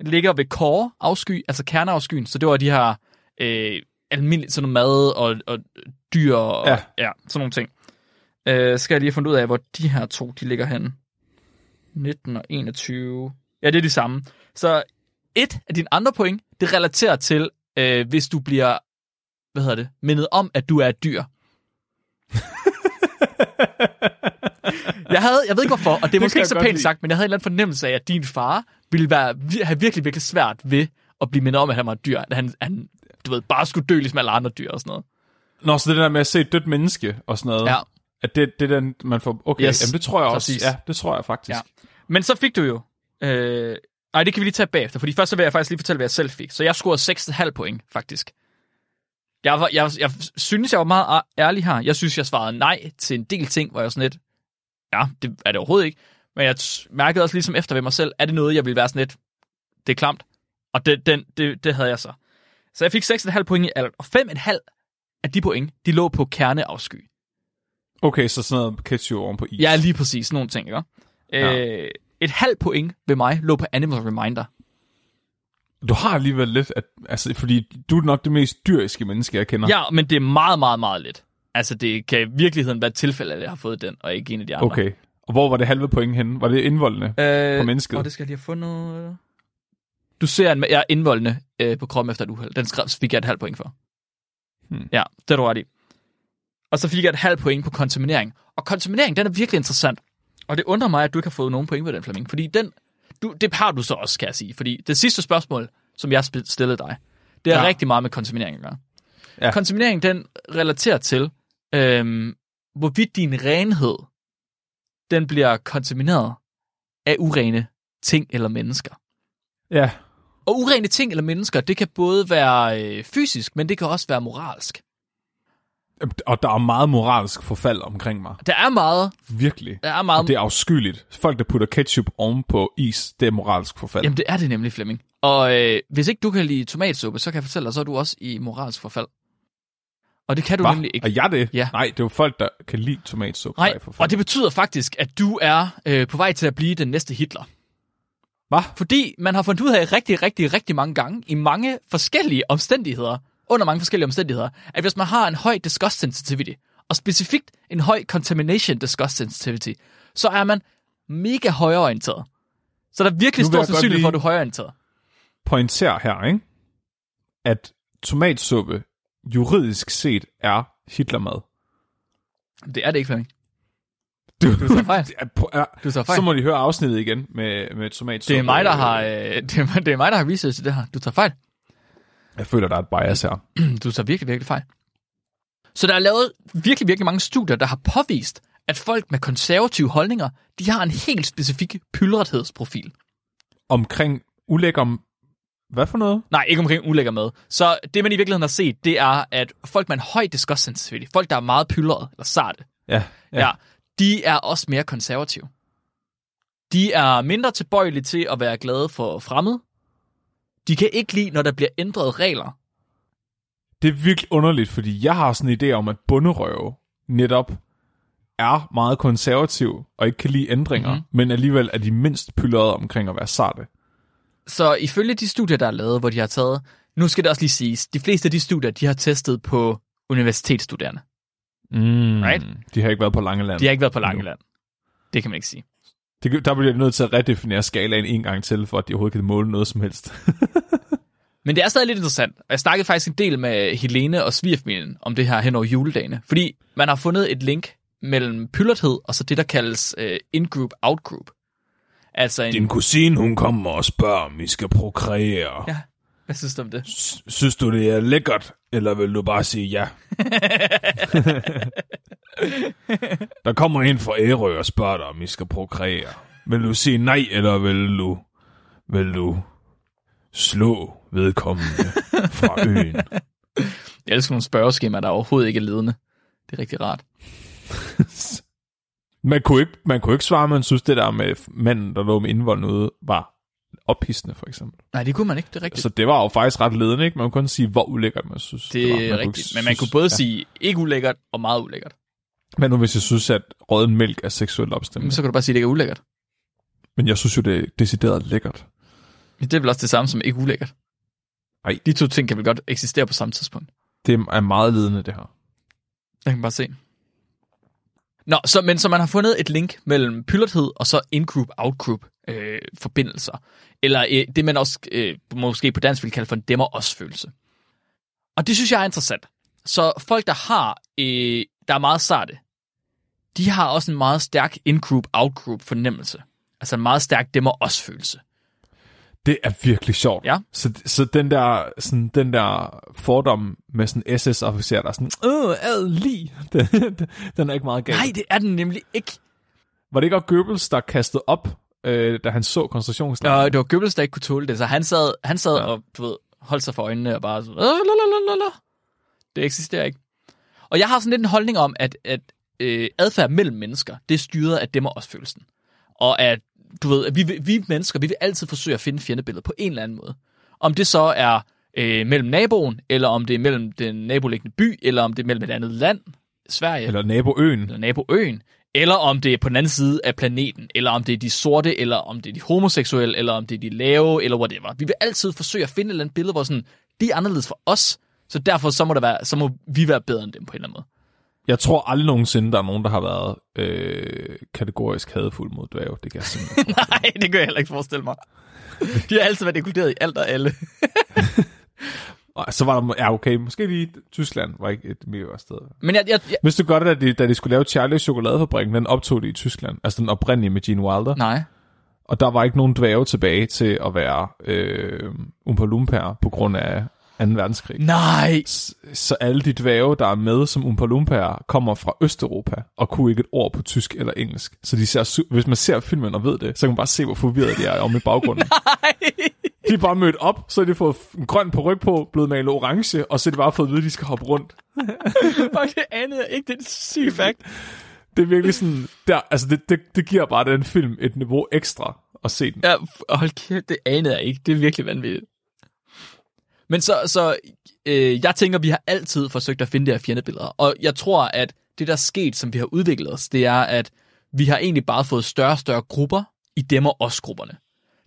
ligger ved core afsky, altså kerneafskyen. Så det var de her øh, almindelige sådan mad og, og dyr og Ja. ja, sådan nogle ting. Øh, skal jeg lige have fundet ud af, hvor de her to de ligger henne. 19 og 21. Ja, det er de samme. Så et af dine andre point, det relaterer til, øh, hvis du bliver, hvad hedder det, mindet om, at du er et dyr. jeg, havde, jeg ved ikke hvorfor, og det er Det måske ikke så pænt lide. sagt, men jeg havde en eller anden fornemmelse af, at din far ville være, have virkelig, virkelig svært ved at blive mindet om, at han var et dyr. At han, han du ved, bare skulle dø ligesom alle andre dyr og sådan noget. Nå, så det der med at se et dødt menneske og sådan noget. Ja. At det, det er den, man får... Okay, Yes, jamen det tror jeg også. præcis. Ja, det tror jeg faktisk. Ja. Men så fik du jo... Øh, nej, det kan vi lige tage bagefter, fordi først så vil jeg faktisk lige fortælle, hvad jeg selv fik. Så jeg scorede 6,5 point, faktisk. Jeg, var, jeg, jeg synes, jeg var meget ærlig her. Jeg synes, jeg svarede nej til en del ting, hvor jeg sådan lidt... Ja, det er det overhovedet ikke. Men jeg mærkede også ligesom efter ved mig selv, er det noget, jeg ville være sådan lidt... Det er klamt. Og det, den, det, det havde jeg så. Så jeg fik 6,5 point i alt, og 5,5 af de point, de lå på kerneafsky. Okay, så sådan noget ketchup oven på is. Ja, lige præcis. Sådan nogle ting, ikke? Ja. Øh, et halvt point ved mig lå på Animal Reminder. Du har alligevel lidt... At, altså, fordi du er nok det mest dyriske menneske, jeg kender. Ja, men det er meget, meget, meget lidt. Altså, det kan i virkeligheden være et tilfælde, at jeg har fået den, og ikke en af de andre. Okay. Og hvor var det halve point henne? Var det indvoldende? Øh, på mennesket? Og det skal jeg lige have fundet. Du ser en, jeg er indvoldende øh, på kroppen efter et uheld. Den skrev, fik jeg et halvt point for. Hmm. Ja, det er du ret i. Og så fik jeg et halvt point på kontaminering. Og kontaminering, den er virkelig interessant. Og det undrer mig, at du ikke har fået nogen point på den, Flemming. Fordi den, du, det har du så også, kan jeg sige. Fordi det sidste spørgsmål, som jeg stillede dig, det er. Ja. rigtig meget med kontaminering at gøre. Ja. Kontaminering, den relaterer til, øhm, hvorvidt din renhed, den bliver kontamineret af urene ting eller mennesker. Ja. Og urene ting eller mennesker, det kan både være øh, fysisk, men det kan også være moralsk. Og der er meget moralsk forfald omkring mig. Der er meget, Virkelig. der er meget, Det er afskyeligt. Folk, der putter ketchup oven på is, det er moralsk forfald. jamen det er det nemlig, Flemming. Og øh, hvis ikke du kan lide tomatsuppe, så kan jeg fortælle dig, så er du også i moralsk forfald. Og det kan du Hva? nemlig ikke. Er jeg det? Ja. Nej, det er jo folk, der kan lide tomatsuppe. Nej, forfald. og det betyder faktisk, at du er øh, på vej til at blive den næste Hitler. Hvad? Fordi man har fundet ud af rigtig, rigtig, rigtig mange gange, i mange forskellige omstændigheder, under mange forskellige omstændigheder, at hvis man har en høj disgust sensitivity, og specifikt en høj contamination disgust sensitivity, så er man mega højreorienteret. Så der er virkelig stor sandsynlighed for, at du er højreorienteret. Pointer her, ikke? At tomatsuppe juridisk set er Hitlermad. Det er det ikke, Flemming. Du, Du tager fejl. Du tager fejl. Så må de høre afsnittet igen med, med tomatsuppe. Det er mig, der har, øh, det, er, det er mig, der har researchet det her. Du tager fejl. Jeg føler, der er et bias her. Du tager virkelig, virkelig fejl. Så der er lavet virkelig, virkelig mange studier, der har påvist, at folk med konservative holdninger, de har en helt specifik pyldrethedsprofil. Omkring ulækker... Hvad for noget? Nej, ikke omkring ulækker mad. Så det, man i virkeligheden har set, det er, at folk med en høj disgust sensitivity, folk, der er meget pyldrede eller sarte, Ja, ja. ja, de er også mere konservative. De er mindre tilbøjelige til at være glade for fremmed. De kan ikke lide, når der bliver ændret regler. Det er virkelig underligt, fordi jeg har sådan en idé om, at bunderøve netop er meget konservativ og ikke kan lide ændringer, mm-hmm. men alligevel er de mindst pyldrede omkring at være sarte. Så ifølge de studier, der er lavet, hvor de har taget... Nu skal det også lige siges, de fleste af de studier, de har testet på universitetsstuderende. Mm, Right? De har ikke været på Langeland. De har ikke været på Langeland. Det kan man ikke sige. Det, der bliver jeg nødt til at redefinere skalaen en gang til, for at de overhovedet kan måle noget som helst. Men det er stadig lidt interessant. Og jeg snakkede faktisk en del med Helene og svigerfamilien om det her hen over juledagene. Fordi man har fundet et link mellem pyllerthed og så det, der kaldes uh, in-group, out-group. Altså en... Din kusine, hun kommer og spørger, om I skal prokreere. Ja, hvad synes du om det? S- Synes du, det er lækkert, eller vil du bare sige ja? Der kommer en fra Ærø og spørger dig, om I skal prokreere. Vil du sige nej, eller vil du, vil du slå vedkommende fra øen? Jeg elsker nogle spørgeskemaer, der overhovedet ikke er ledende. Det er rigtig rart. Man kunne ikke, man kunne ikke svare, man synes, det der med manden, der lå med indvolden ude, var ophidsende, for eksempel. Nej, det kunne man ikke, det er rigtigt. Så det var jo faktisk ret ledende, ikke? Man kunne kun sige, hvor ulækkert man synes. det, det er Man rigtigt. Men man kunne både ja. sige ikke ulækkert og meget ulækkert. Men nu hvis jeg synes, at rødden mælk er seksuelt opstemning. Men så kan du bare sige, at det ikke er ulækkert. Men jeg synes jo, det er decideret lækkert. Men det er vel også det samme som ikke ulækkert. Ej. De to ting kan vel godt eksistere på samme tidspunkt. Det er meget ledende, det her. Jeg kan bare se. Nå, så, men så man har fundet et link mellem pylderthed og så in-group, out-group øh, forbindelser. Eller øh, det, man også øh, måske på dansk vil kalde for en demmer-os-følelse. Og det synes jeg er interessant. Så folk, der har, øh, der er meget sarte, de har også en meget stærk in-group, out-group fornemmelse. Altså en meget stærk demmer-os-følelse. Det er virkelig sjovt. Ja. Så, så den der, sådan, den der fordom med sådan SS-officer, der er sådan, øh, ad lige, den, den er ikke meget gal. Nej, det er den nemlig ikke. Var det ikke også Goebbels, der kastede op, øh, da han så koncentrationslejren? Og det var Goebbels, der ikke kunne tåle det, så han sad, han sad ja. Ja. og du ved, holdt sig for øjnene og bare sådan, "Øh, la, la, la, la, la." det eksisterer ikke. Og jeg har sådan lidt en holdning om, at, at øh, adfærd mellem mennesker, det er styret af dem og os følelsen. Og at, du ved, at vi, vi mennesker, vi vil altid forsøge at finde fjendebilledet på en eller anden måde. Om det så er øh, mellem naboen, eller om det er mellem den naboliggende by, eller om det er mellem et andet land, Sverige, Eller naboøen. eller naboøen, eller om det er på den anden side af planeten, eller om det er de sorte, eller om det er de homoseksuelle, eller om det er de lave, eller whatever. Vi vil altid forsøge at finde et eller andet billede, hvor sådan, de er anderledes for os, så derfor så må, der være, så må vi være bedre end dem på en eller anden måde. Jeg tror aldrig nogensinde, der er nogen, der har været øh, kategorisk hadfuld mod dværge. Det kan jeg simpelthen. Nej, det kan jeg heller ikke forestille mig. De har altid været inkluderet i alt og alle. Og så var der, ja okay, måske lige Tyskland var ikke et mega godt sted. Men jeg, jeg, jeg Hvis du godt, da de, da de skulle lave Charlie chokoladefabrikken, den optog de i Tyskland. Altså den oprindelige med Gene Wilder. nej. Og der var ikke nogen dværge tilbage til at være øh, Oompa Loompa på grund af 2. verdenskrig. Nej. Så alle de dværge, der er med som Loompa, kommer fra Østeuropa og kunne ikke et ord på tysk eller engelsk. Så de ser, hvis man ser filmen og ved det, så kan man bare se, hvor forvirret de er om i baggrunden. De er bare mødt op, så har de fået en grøn på ryg på, blevet malet orange, og så har de bare fået at vide, at de skal hoppe rundt. Fuck, det anede jeg ikke. Det er en syg fact. Det er virkelig sådan, der, altså det, det, det giver bare den film et niveau ekstra at se den. Ja, hold kæft, det anede jeg ikke. Det er virkelig vanvittigt. Men så, så øh, jeg tænker, vi har altid forsøgt at finde de her fjendebilleder. Og jeg tror, at det, der er sket, som vi har udviklet os, det er, at vi har egentlig bare fået større og større grupper i dem og os-grupperne.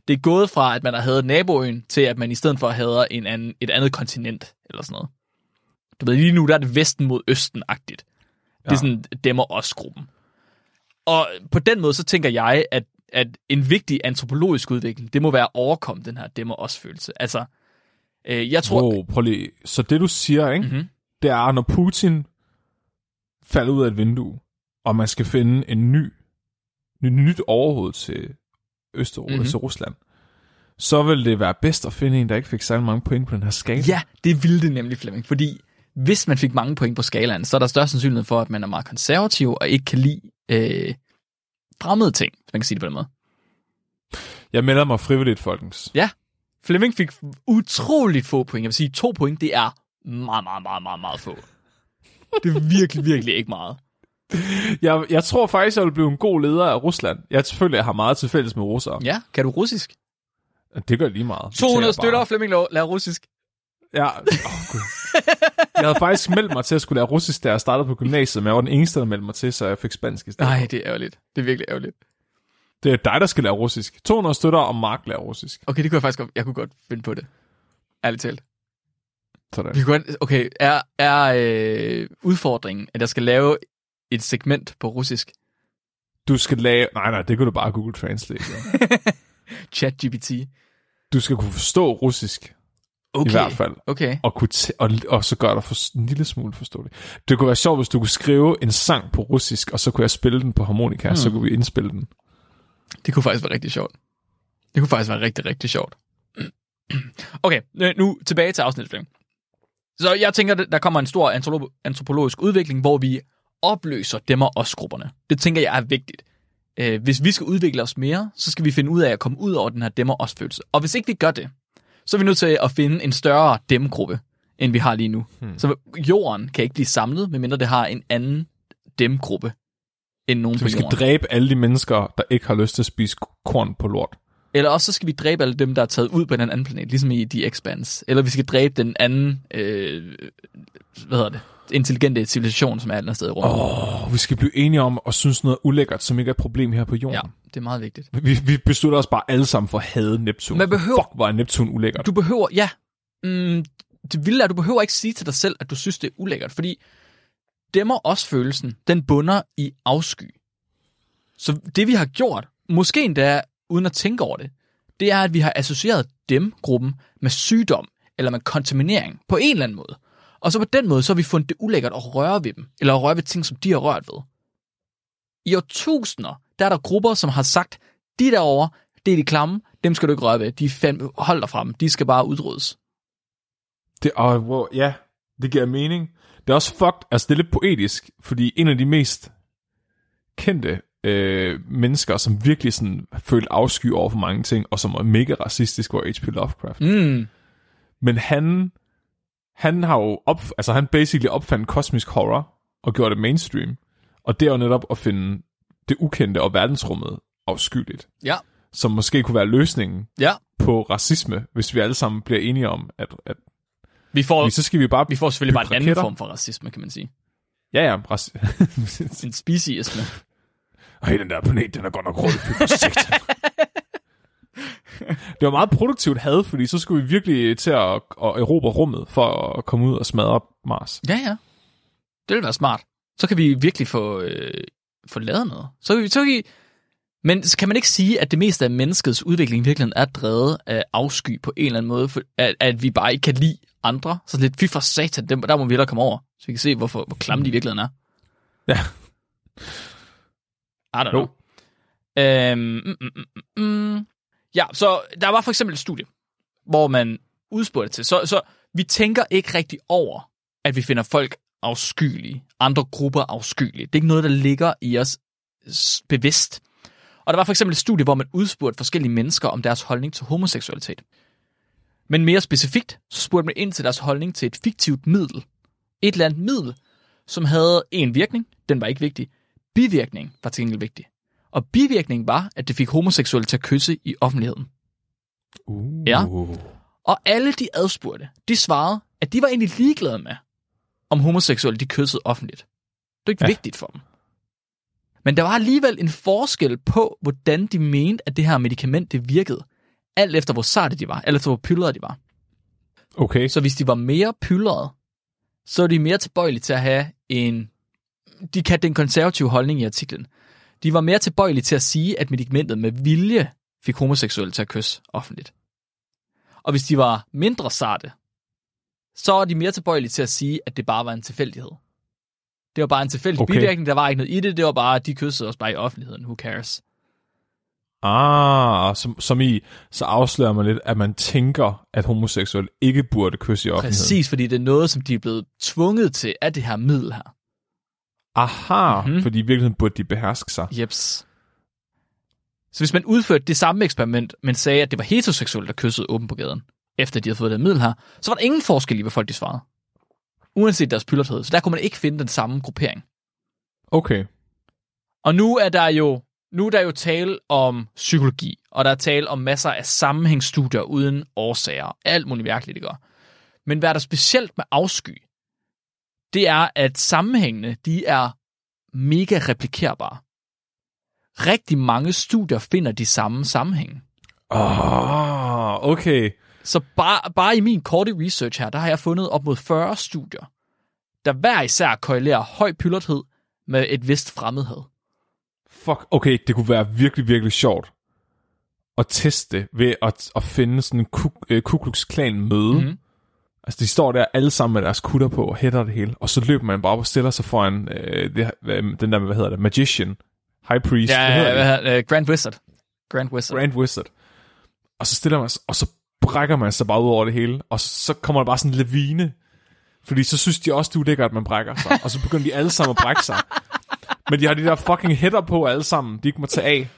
Det er gået fra, at man har hadet naboøen, til at man i stedet for hader en anden, et andet kontinent, eller sådan noget. Du ved, lige nu der er det vesten mod østen-agtigt. Det er Ja. sådan dem og os-gruppen. Og på den måde, så tænker jeg, at, at en vigtig antropologisk udvikling, det må være at overkomme den her dem og os-følelse. Altså, øh, jeg tror... Wow, prøv lige. Så det du siger, ikke? Mhm. det er, når Putin falder ud af et vindue, og man skal finde en ny, ny nyt overhoved til Østeuropa, Mhm. mm-hmm. til Rusland, så ville det være bedst at finde en, der ikke fik særlig mange point på den her skala. Ja, det ville det nemlig, Flemming, fordi hvis man fik mange point på skalaen, så er der større sandsynlighed for, at man er meget konservativ og ikke kan lide øh, fremmede ting, hvis man kan sige det på den måde. Jeg melder mig frivilligt, folkens. Ja, Flemming fik utroligt få point. Jeg vil sige, to point, det er meget, meget, meget, meget, meget få. Det er virkelig, virkelig ikke meget. Jeg, jeg tror faktisk, jeg vil blive en god leder af Rusland. Jeg selvfølgelig jeg har meget til fælles med russere. Ja, kan du russisk? Det gør lige meget. Det 200 tæller støtter, bare. Flemming lærer russisk. Ja. Oh, Gud. Jeg havde faktisk meldt mig til at skulle lære russisk, da jeg startede på gymnasiet, men jeg var den eneste, der meldte mig til, så jeg fik spansk i stedet. Nej, det er ærgerligt. Det er virkelig ærgerligt. Det er dig, der skal lære russisk. 200 støtter, og Mark lærer russisk. Okay, det kunne jeg faktisk godt, jeg kunne godt finde på det. Ærligt talt. Sådan. Vi kunne okay, er, er øh, udfordringen, at jeg skal lave et segment på russisk? Du skal lave... Nej, nej, det kan du bare Google Translate. Ja. ChatGPT. Du skal kunne forstå russisk, Okay. i hvert fald. Okay. Og, kunne t- og, og så gør dig for, en lille smule forståeligt. Det kunne være sjovt, hvis du kunne skrive en sang på russisk, og så kunne jeg spille den på harmonika, hmm. så kunne vi indspille den. Det kunne faktisk være rigtig sjovt. Det kunne faktisk være rigtig, rigtig sjovt. Okay, øh, nu tilbage til afsnittet. Så jeg tænker, der kommer en stor antropolo- antropologisk udvikling, hvor vi opløser dem og os-grupperne. Det tænker jeg er vigtigt. Øh, Hvis vi skal udvikle os mere, så skal vi finde ud af at komme ud over den her dem og os-følelse. Og hvis ikke vi gør det, så er vi nødt til at finde en større dem-gruppe, end vi har lige nu. Hmm. Så jorden kan ikke blive samlet, medmindre det har en anden dem-gruppe end nogen Så på vi skal jorden. dræbe alle de mennesker, der ikke har lyst til at spise korn på lort. Eller også så skal vi dræbe alle dem, der er taget ud på den anden planet, ligesom i The Expanse. Eller vi skal dræbe den anden, øh, hvad hedder det, intelligente civilisation, som er et eller andet sted i rummet. Oh. Vi skal blive enige om at synes noget ulækkert, som ikke er et problem her på jorden. Ja, det er meget vigtigt. Vi, vi beslutter os bare alle sammen for at hade Neptun. Man behøver- Fuck, hvor er Neptun ulækkert. Du behøver, ja, mm, det vilde er, at du behøver ikke sige til dig selv, at du synes, det er ulækkert, fordi dem også følelsen, den bunder i afsky. Så det vi har gjort, måske endda uden at tænke over det, det er, at vi har associeret dem-gruppen med sygdom eller med kontaminering på en eller anden måde. Og så på den måde, så har vi fundet det ulækkert at røre ved dem, eller at røre ved ting, som de har rørt ved. I årtusinder, der er der grupper, som har sagt, de derovre, det er de klamme, dem skal du ikke røre ved, de er fandme, hold dig frem, de skal bare udryddes. Det, og, wow, ja, det giver mening. Det er også fucked, altså det er lidt poetisk, fordi en af de mest kendte øh, mennesker, som virkelig sådan følte afsky over for mange ting, og som var mega racistisk, var H.P. Lovecraft. Mm. Men han, han har jo op, altså han basically opfandt kosmisk horror, og gjorde det mainstream. Og det er jo netop at finde det ukendte og verdensrummet afskyeligt, Ja, som måske kunne være løsningen ja. på racisme, hvis vi alle sammen bliver enige om, at, at Vi får, så skal vi bare... vi får selvfølgelig bare en anden raketter. form for racisme, kan man sige. Ja, ja, rac- En speciesme. Ej, den der planet, den er godt nok rød. Det var meget produktivt had, fordi så skulle vi virkelig til at, at erobre rummet for at komme ud og smadre Mars. Ja, ja. Det vil være smart. Så kan vi virkelig få, øh, få lavet noget. Så kan vi, så kan vi, men kan man ikke sige, at det meste af menneskets udvikling i virkeligheden er drevet af afsky på en eller anden måde, for, at, at vi bare ikke kan lide andre? Så lidt, fy for satan, dem, der må vi hellere komme over, så vi kan se, hvorfor, hvor klamme de i virkeligheden er. Ja. I don't know. Øhm, mm, mm, mm, mm. Ja, så der var for eksempel et studie, hvor man udspurgte til. Så, så vi tænker ikke rigtig over, at vi finder folk afskyelige, andre grupper afskyelige. Det er ikke noget, der ligger i os bevidst. Og der var for eksempel et studie, hvor man udspurgte forskellige mennesker om deres holdning til homoseksualitet. Men mere specifikt, så spurgte man ind til deres holdning til et fiktivt middel. Et eller andet middel, som havde en virkning, den var ikke vigtig. Bivirkning var til gengæld vigtig. Og bivirkningen var, at det fik homoseksuelle til at kysse i offentligheden. Uh. Ja. Og alle de adspurgte, de svarede, at de var egentlig ligeglade med, om homoseksuelle de kyssede offentligt. Det var ikke ja. Vigtigt for dem. Men der var alligevel en forskel på, hvordan de mente, at det her medicament det virkede. Alt efter hvor sarte de var, alt efter hvor pyldrede de var. Okay. Så hvis de var mere pyldrede, så er de mere tilbøjelige til at have en... De kaldte den konservative holdning i artiklen. De var mere tilbøjelige til at sige, at medicamentet med vilje fik homoseksuelle til at kysse offentligt. Og hvis de var mindre sarte, så er de mere tilbøjelige til at sige, at det bare var en tilfældighed. Det var bare en tilfældig okay. Bivirkning, der var ikke noget i det, det var bare, de kyssede os bare i offentligheden, who cares. Ah, som, som i, så afslører man lidt, at man tænker, at homoseksuelle ikke burde kysse i offentligheden. Præcis, fordi det er noget, som de er blevet tvunget til af det her middel her. Aha, Mhm. mm-hmm. fordi i virkeligheden burde de beherske sig. Jeps. Så hvis man udførte det samme eksperiment, men sagde, at det var heteroseksuelle, der kyssede åben på gaden, efter de havde fået det middel her, så var der ingen forskel i, hvad folk de svarede. Uanset deres pylderthed. Så der kunne man ikke finde den samme gruppering. Okay. Og nu er der jo nu er der jo tale om psykologi, og der er tale om masser af sammenhængsstudier uden årsager. Alt muligt mærkeligt, det gør. Men hvad er der specielt med afsky? Det er, at sammenhængene, de er mega replikerbare. Rigtig mange studier finder de samme sammenhænge. Ah, okay. Så bare, bare i min korte research her, der har jeg fundet op mod 40 studier, der hver især korrelerer høj pylderthed med et vist fremmedhed. Fuck, okay, det kunne være virkelig, virkelig sjovt at teste ved at, at finde sådan en Ku, øh, Ku Klux Klan møde. Mm. Altså, de står der alle sammen med deres kutter på og hætter det hele, og så løber man bare op og stiller sig foran øh, det, øh, den der, hvad hedder det, Magician, High Priest, Ja, hvad hedder det? hvad hedder det? Grand Wizard. Grand Wizard. Grand Wizard. Og så stiller man sig, og så brækker man sig bare ud over det hele, og så, kommer der bare sådan en lavine, fordi så synes de også, det er ulækkert, at man brækker sig, og så begynder de alle sammen at brække sig. Men de har de der fucking hætter på alle sammen, de ikke må tage af.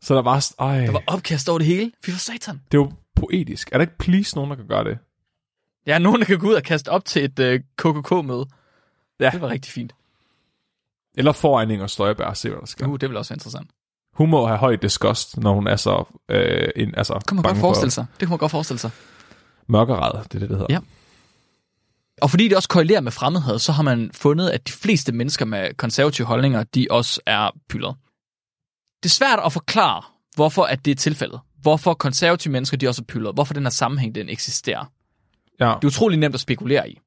Så der var, ej, Der var opkast over det hele. Fy for satan. det jo poetisk. Er der ikke please nogen, der kan gøre det? Er nogen, der kan gå ud og kaste op til et uh, KKK-møde. Ja. Det var rigtig fint. Eller foran Inger Støjberg og se, hvad der sker. Uh, det vil også være interessant. Hun må have høj disgust, når hun er så øh, en, altså, Det kunne man godt forestille for sig. Det kunne man godt forestille sig. mørkeret, det er det, det hedder. Ja. Og fordi det også korrelerer med fremmedhed, så har man fundet, at de fleste mennesker med konservative holdninger, de også er pyldret. Det er svært at forklare, hvorfor at det er tilfældet. Hvorfor konservative mennesker, de også er pyldret. Hvorfor den her sammenhæng, den eksisterer. ja. Det er utrolig nemt at spekulere i.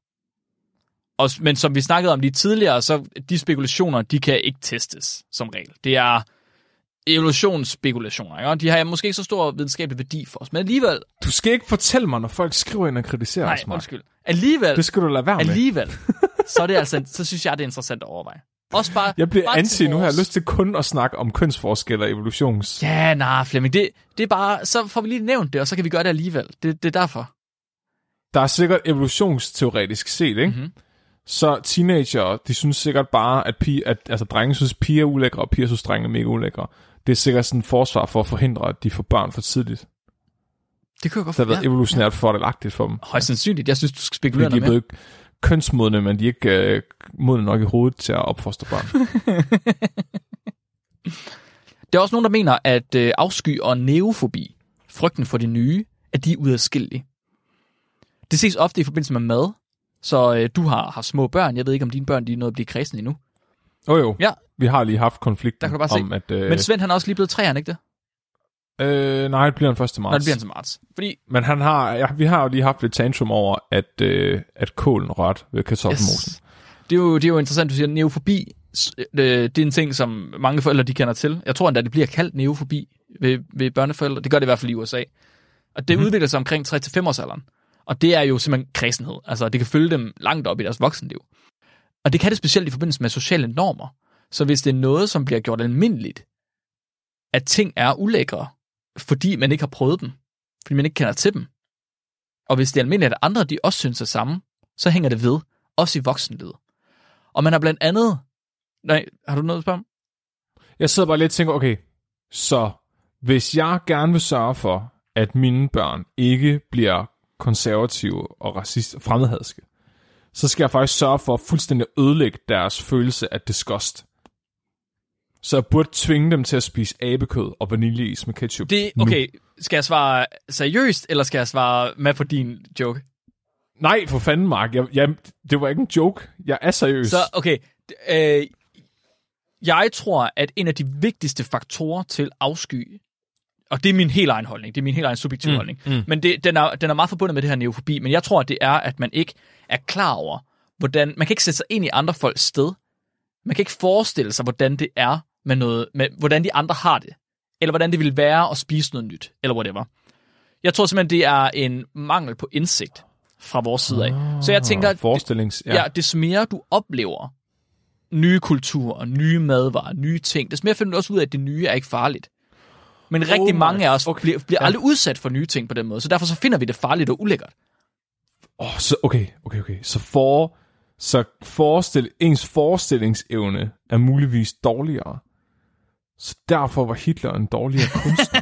Og, men som vi snakkede om lige tidligere, så de spekulationer, de kan ikke testes som regel. Det er evolutionsspekulationer, ikke? Og de har måske ikke så stor videnskabelig værdi for os. Men alligevel, Du skal ikke fortælle mig, når folk skriver ind og kritiserer nej, os, Mark. undskyld. Alligevel, Det skal du lade være med. alligevel, så er det altså, så synes jeg, det er interessant at overveje. Også bare, Jeg bliver bare anti nu, har jeg lyst til kun at snakke om kønsforskelle og evolutions... Ja, nej, Flemming, det, det er bare, så får vi lige nævnt det, og så kan vi gøre det alligevel. Det, det er derfor. Der er sikkert evolutionsteoretisk set, ikke? Mhm. Mm-hmm. Så teenager, de synes sikkert bare, at, pige, at altså, drenge synes, piger er ulækre, og piger synes, drenge er mega ulækre. Det er sikkert sådan et forsvar for at forhindre, at de får børn for tidligt. Det kan jeg godt Det har været ja. evolutionært fordelagtigt for dem. Højst sandsynligt. Jeg synes, du skal spekulere Fordi de er noget blevet kønsmodne, men de er ikke øh, modne nok i hovedet til at opfostre børn. Der er også nogen, der mener, at øh, afsky og neofobi, frygten for det nye, at de er udadskillelige. Det ses ofte i forbindelse med mad, så øh, du har, har små børn. Jeg ved ikke, om dine børn de er nået at blive kredsende endnu. Jo jo, Ja. Vi har lige haft konflikten Der kan du bare se. om, at... Øh, Men Svend, han er også lige blevet tre, er han ikke det? øh, nej, det bliver den 1. marts. Nå, det bliver han til marts. Fordi, Men han har, ja, vi har jo lige haft et tantrum over, at, øh, at kålen rørt ved kartoffelmosen. yes. det, er jo, det er jo interessant, du siger, neofobi, øh, det er en ting, som mange forældre de kender til. Jeg tror endda, det bliver kaldt neofobi ved, ved børneforældre. Det gør det i hvert fald i USA. Og det mm-hmm. udvikler sig omkring 3-5 års alderen. Og det er jo simpelthen kredsenhed. Altså, det kan følge dem langt op i deres voksenliv. Og det kan det specielt i forbindelse med sociale normer. Så hvis det er noget, som bliver gjort almindeligt, at ting er ulækre, fordi man ikke har prøvet dem, fordi man ikke kender til dem, og hvis det er almindeligt, at andre de også synes det samme, så hænger det ved, også i voksenlivet. Og man har blandt andet... Nej, har du noget at spørge om? Jeg sidder bare lidt og tænker, okay, så hvis jeg gerne vil sørge for, at mine børn ikke bliver konservative og racist fremmedhadske, så skal jeg faktisk sørge for at fuldstændig ødelægge deres følelse af disgust. Så jeg burde tvinge dem til at spise abekød og vaniljeis med ketchup. Det, nu. okay, skal jeg svare seriøst, eller skal jeg svare med på din joke? Nej, for fanden, Mark. Jeg, jeg, det var ikke en joke. Jeg er seriøs. Så, okay, øh, jeg tror, at en af de vigtigste faktorer til afsky, og det er min helt egen holdning, det er min helt egen subjektive mm, holdning, mm. men det, den, er, den er meget forbundet med det her neofobi, men jeg tror, at det er, at man ikke er klar over, hvordan, man kan ikke sætte sig ind i andre folks sted. Man kan ikke forestille sig, hvordan det er med noget, med, hvordan de andre har det, eller hvordan det ville være at spise noget nyt, eller whatever. Jeg tror simpelthen, det er en mangel på indsigt fra vores side af. Så jeg tænker, Ah, Forestillings... Ja. ja, des mere du oplever nye kulturer, nye madvarer, nye ting, des mere finder du også ud af, at det nye er ikke farligt. Men rigtig Oh my mange af os fuck- bliver, bliver Ja. aldrig udsat for nye ting på den måde, så derfor så finder vi det farligt og ulækkert. Åh, oh, så okay, okay, okay. Så for så forestil, ens forestillingsevne er muligvis dårligere. Så derfor var Hitler en dårligere kunstner.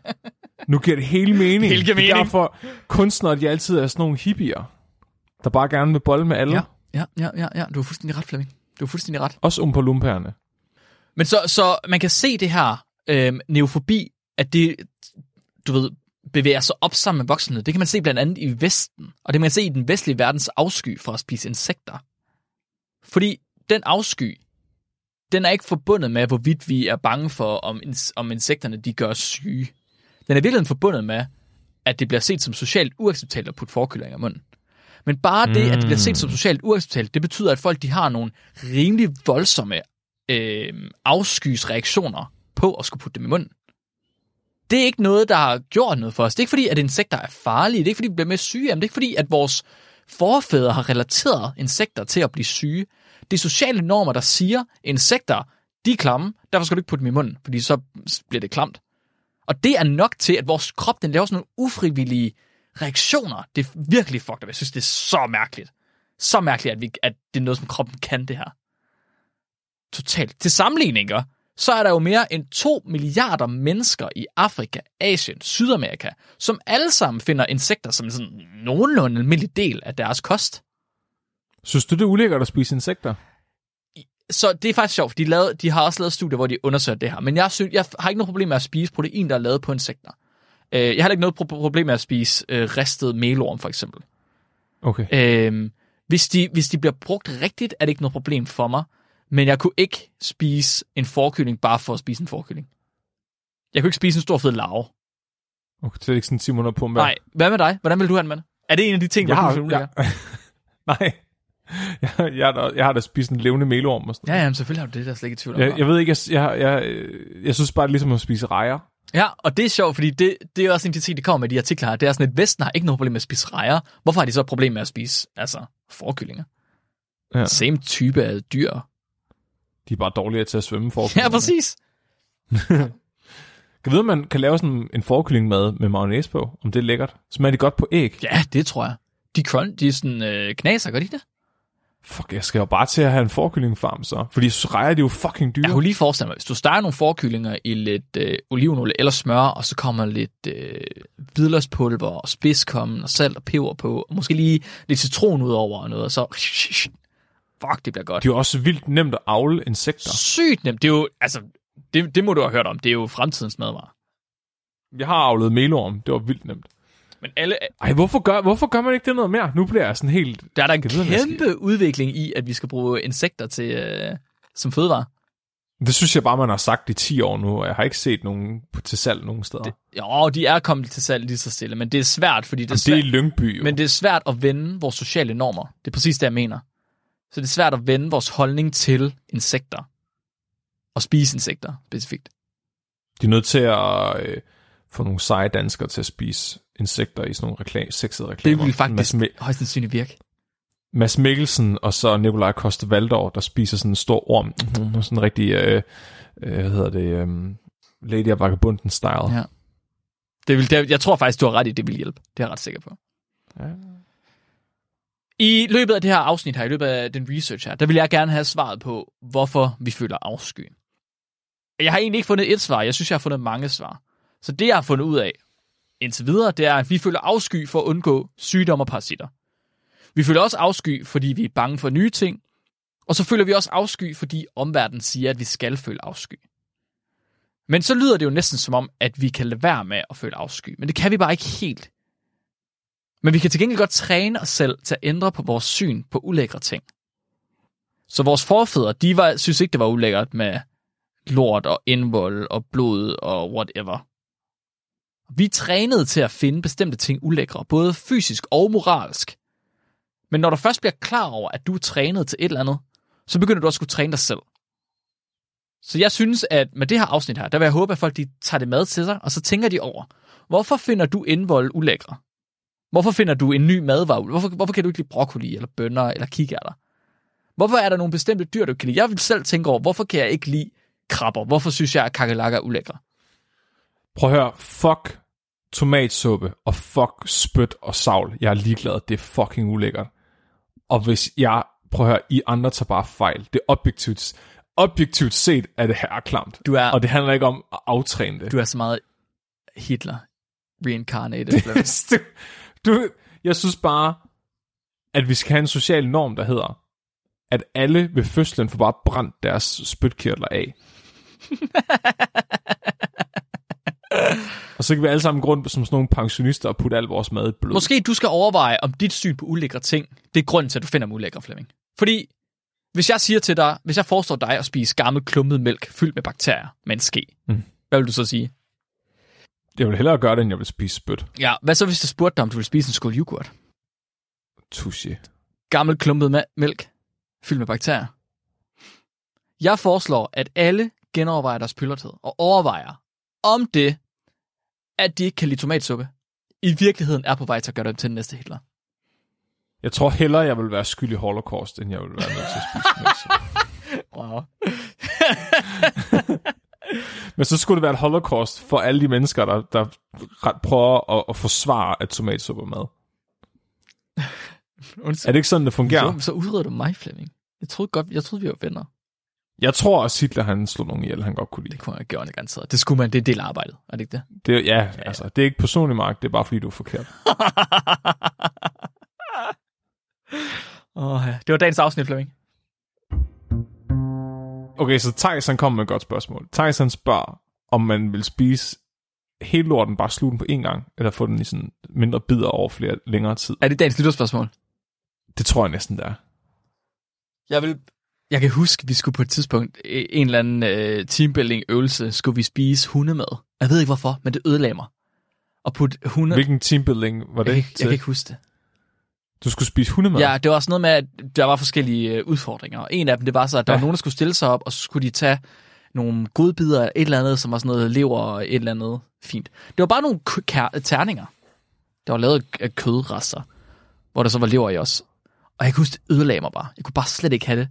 nu giver det hele mening. Hele giver Det er mening. derfor kunstnere, de altid er sådan nogle hippier, der bare gerne vil bolle med alle. Ja, ja, ja, ja, ja. Du har fuldstændig ret, Flemming. Du har fuldstændig ret. Også um på lumpærerne. Men så, så man kan se det her øh, neofobi, at det, du ved, bevæger sig op sammen med voksne. Det kan man se blandt andet i Vesten, og det kan man se i den vestlige verdens afsky for at spise insekter. Fordi den afsky, den er ikke forbundet med, hvorvidt vi er bange for, om, om insekterne de gør os syge. Den er i virkeligheden forbundet med, at det bliver set som socialt uacceptabelt at putte forkyllinger i munden. Men bare det, at det bliver set som socialt uacceptabelt, det betyder, at folk de har nogle rimelig voldsomme øh, afskysreaktioner på at skulle putte dem i munden. Det er ikke noget, der har gjort noget for os. Det er ikke fordi, at insekter er farlige. Det er ikke fordi, vi bliver mere syge dem. Det er ikke fordi, at vores forfædre har relateret insekter til at blive syge. Det er sociale normer, der siger, insekter, de er klamme, derfor skal du ikke putte dem i munden, fordi så bliver det klamt. Og det er nok til, at vores krop, den laver sådan nogle ufrivillige reaktioner. Det er virkelig fucked up. Jeg synes, det er så mærkeligt. Så mærkeligt, at, vi, at det er noget, som kroppen kan det her. Totalt. Til sammenligning, så er der jo mere end 2 milliarder mennesker i Afrika, Asien, Sydamerika, som alle sammen finder insekter som sådan nogenlunde almindelig del af deres kost. Synes du, det er ulækkert at spise insekter? Så det er faktisk sjovt. De, lavede, de har også lavet studier, hvor de undersøger det her. Men jeg, synes, jeg har ikke noget problem med at spise protein, der er lavet på insekter. Øh, Jeg har heller ikke noget pro- problem med at spise øh, ristet melorm, for eksempel. Okay. Øhm, hvis, de, hvis de bliver brugt rigtigt, er det ikke noget problem for mig. Men jeg kunne ikke spise en forkylling bare for at spise en forkylling. Jeg kunne ikke spise en stor fed larve. okay det er ikke sådan Simon og Pumba. Nej, hvad med dig? Hvordan vil du have det med det? Er det en af de ting, jeg der har, kunne jeg, Nej. Jeg, jeg, har da, jeg har da spist en levende melorm og sådan Ja, ja, men selvfølgelig har du det, der er slet ikke i tvivl om. Jeg, jeg ved ikke, jeg, jeg, jeg, jeg synes bare, det er ligesom at spise rejer. Ja, og det er sjovt, fordi det, det er også en af de ting, der kommer med de artikler her. Det er sådan, at Vesten har ikke noget problem med at spise rejer. Hvorfor har de så et problem med at spise altså, forkyllinger? Ja. Same type af dyr. De er bare dårligere til at svømme for. Ja, præcis. Kan vide, om man kan lave sådan en forkyllingmad med mayonnaise på? Om det er lækkert? Smager de godt på æg? Ja, det tror jeg. De, crunch, de er sådan øh, knaser, gør de det? Fuck, jeg skal jo bare til at have en forkyllingfarm så. Fordi så rejer de jo fucking dyre. Jeg kunne lige forestille mig, hvis du steger nogle forkyllinger i lidt øh, olivenolie eller smør, og så kommer lidt øh, hvidløgspulver og spidskommen og salt og peber på, og måske lige lidt citron ud over og noget, og så... Fuck, det bliver godt. Det er jo også vildt nemt at avle insekter. Sygt nemt. Det er jo, altså, det, det må du have hørt om. Det er jo fremtidens madvarer. Jeg har avlet melorm. Det var vildt nemt. Men alle, Ej, hvorfor gør, hvorfor gør man ikke det noget mere? Nu bliver jeg sådan helt... der er der en Kan vide, kæmpe udvikling i, at vi skal bruge insekter til, øh, som fødevare. Det synes jeg bare, man har sagt i 10 år nu, og jeg har ikke set nogen til salg nogen steder. Det, Jo, de er kommet til salg lige så stille, men det er svært, fordi det er det er svært, Lyngby jo. men det er svært at vende vores sociale normer. Det er præcis det, jeg mener. Så det er svært at vende vores holdning til insekter. Og spise insekter, specifikt. De er nødt til at øh, få nogle seje danskere til at spise insekter i sådan nogle reklam, sexede reklamer. Det ville faktisk Mads, højst sandsynligt virke. Mads Mikkelsen og så Nikolaj Koste Valdor, der spiser sådan en stor orm. Mm, sådan en rigtig, øh, øh, hvad hedder det, øh, Lady of Vagabunden style. Ja. Det vil, det, jeg tror faktisk, du har ret i, det vil hjælpe. Det er jeg ret sikker på. Ja. I løbet af det her afsnit her, i løbet af den research her, der vil jeg gerne have svaret på, hvorfor vi føler afsky. Jeg har egentlig ikke fundet et svar, jeg synes, jeg har fundet mange svar. Så det, jeg har fundet ud af indtil videre, det er, at vi føler afsky for at undgå sygdom og parasitter. Vi føler også afsky, fordi vi er bange for nye ting. Og så føler vi også afsky, fordi omverdenen siger, at vi skal føle afsky. Men så lyder det jo næsten som om, at vi kan lade være med at føle afsky. Men det kan vi bare ikke helt. Men vi kan til gengæld godt træne os selv til at ændre på vores syn på ulækre ting. Så vores forfædre, de var, synes ikke, det var ulækkert med lort og indvold og blod og whatever. Vi trænede til at finde bestemte ting ulækre, både fysisk og moralsk. Men når du først bliver klar over, at du er trænet til et eller andet, så begynder du også at skulle træne dig selv. Så jeg synes, at med det her afsnit her, der vil jeg håbe, at folk de tager det med til sig, og så tænker de over, hvorfor finder du indvold ulækre? Hvorfor finder du en ny madvare? Hvorfor, hvorfor kan du ikke lide broccoli, eller bønner, eller kikærter? Hvorfor er der nogle bestemte dyr, du kan lide? Jeg vil selv tænke over, hvorfor kan jeg ikke lide krabber? Hvorfor synes jeg, at kakelakker er ulækre? Prøv at høre, fuck tomatsuppe og fuck spyt og savl. Jeg er ligeglad, det er fucking ulækkert. Og hvis jeg, prøv at høre, I andre tager bare fejl. Det er objektivt, objektivt set er det her klamt. Du er, Og det handler ikke om at aftræne det. du er så meget Hitler reincarnated. Flemming. du, du, jeg synes bare, at vi skal have en social norm, der hedder, at alle ved fødslen får bare brændt deres spytkirtler af. og så kan vi alle sammen gå rundt som sådan nogle pensionister og putte al vores mad i blod. Måske du skal overveje, om dit syn på ulækre ting, det er grunden til, at du finder dem ulækre, Flemming. Fordi hvis jeg siger til dig, hvis jeg foreslår dig at spise gammel klummet mælk fyldt med bakterier med en ske, Mm. hvad vil du så sige? Jeg vil hellere gøre det, end jeg vil spise spyt. Ja, hvad så hvis jeg spurgte dig, om du vil spise en skål yoghurt? Touché. Gammel klumpet mælk fyldt med bakterier. Jeg foreslår, at alle genovervejer deres pyldertid og overvejer, om det, at de ikke kan lide tomatsuppe, i virkeligheden er på vej til at gøre dem til den næste Hitler. Jeg tror hellere, jeg vil være skyld i holocaust, end jeg vil være nødt til at spise. Wow. Men så skulle det være et holocaust for alle de mennesker, der, der ret prøver at, at forsvare, at tomatsuppe er mad. Er det ikke sådan, det fungerer? Så, så udreder du mig, Flemming. Jeg troede, godt, jeg troede, vi var venner. Jeg tror også, Hitler han slog nogen ihjel, han godt kunne lide. Det kunne jeg gøre garanteret. Det skulle man, det er del af arbejdet, er det ikke det? Det, er- ja, altså, det er ikke personlig mark, det er bare fordi, du er forkert. oh, ja. Det var dagens afsnit, Flemming. Okay, så Thijs han kommer med et godt spørgsmål. Thijs han spørger, om man vil spise hele lorten, bare sluge den på én gang, eller få den i sådan mindre bidder over flere længere tid. Er det dagens lytterspørgsmål? Det tror jeg næsten, det er. Jeg vil... Jeg kan huske, vi skulle på et tidspunkt, øh, en eller anden øh, teambuilding-øvelse, skulle vi spise hundemad. Jeg ved ikke hvorfor, men det ødelagde mig. Og putte hunde... Hvilken teambuilding var det jeg, kan, jeg kan ikke huske det. Du skulle spise hundemad? Ja, det var også noget med, at der var forskellige øh, udfordringer. Og en af dem, det var så, at der Ja. var nogen, der skulle stille sig op, og så skulle de tage nogle godbidder af et eller andet, som var sådan noget lever og et eller andet fint. Det var bare nogle terninger, der var lavet af kødrester, hvor der så var lever i os. Og jeg kunne huske, det ødelagde mig bare. Jeg kunne bare slet ikke have det.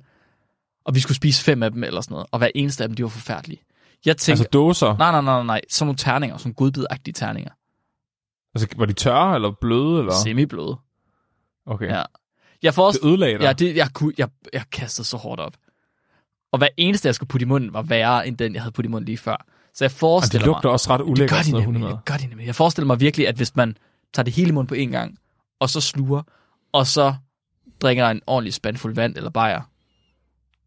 Og vi skulle spise fem af dem eller sådan noget, og hver eneste af dem, de var forfærdelige. Jeg tænkte, Altså dåser? nej, nej, nej, nej, sådan nogle terninger, sådan godbidagtige terninger. Altså, var de tørre eller bløde? Eller? Semi-bløde. Okay. Ja. Jeg får også, Det ødelagde dig? Ja, det, jeg, kunne, jeg, jeg kastede så hårdt op. Og hver eneste, jeg skulle putte i munden, var værre end den, jeg havde puttet i munden lige før. Så jeg Og det forestiller lugter mig... også ret det ulækkert, gør de nemlig. Det gør de nemlig. Jeg forestiller mig virkelig, at hvis man tager det hele i munden på én gang, og så sluger, og så drikker en ordentlig spandfuld vand eller bajer,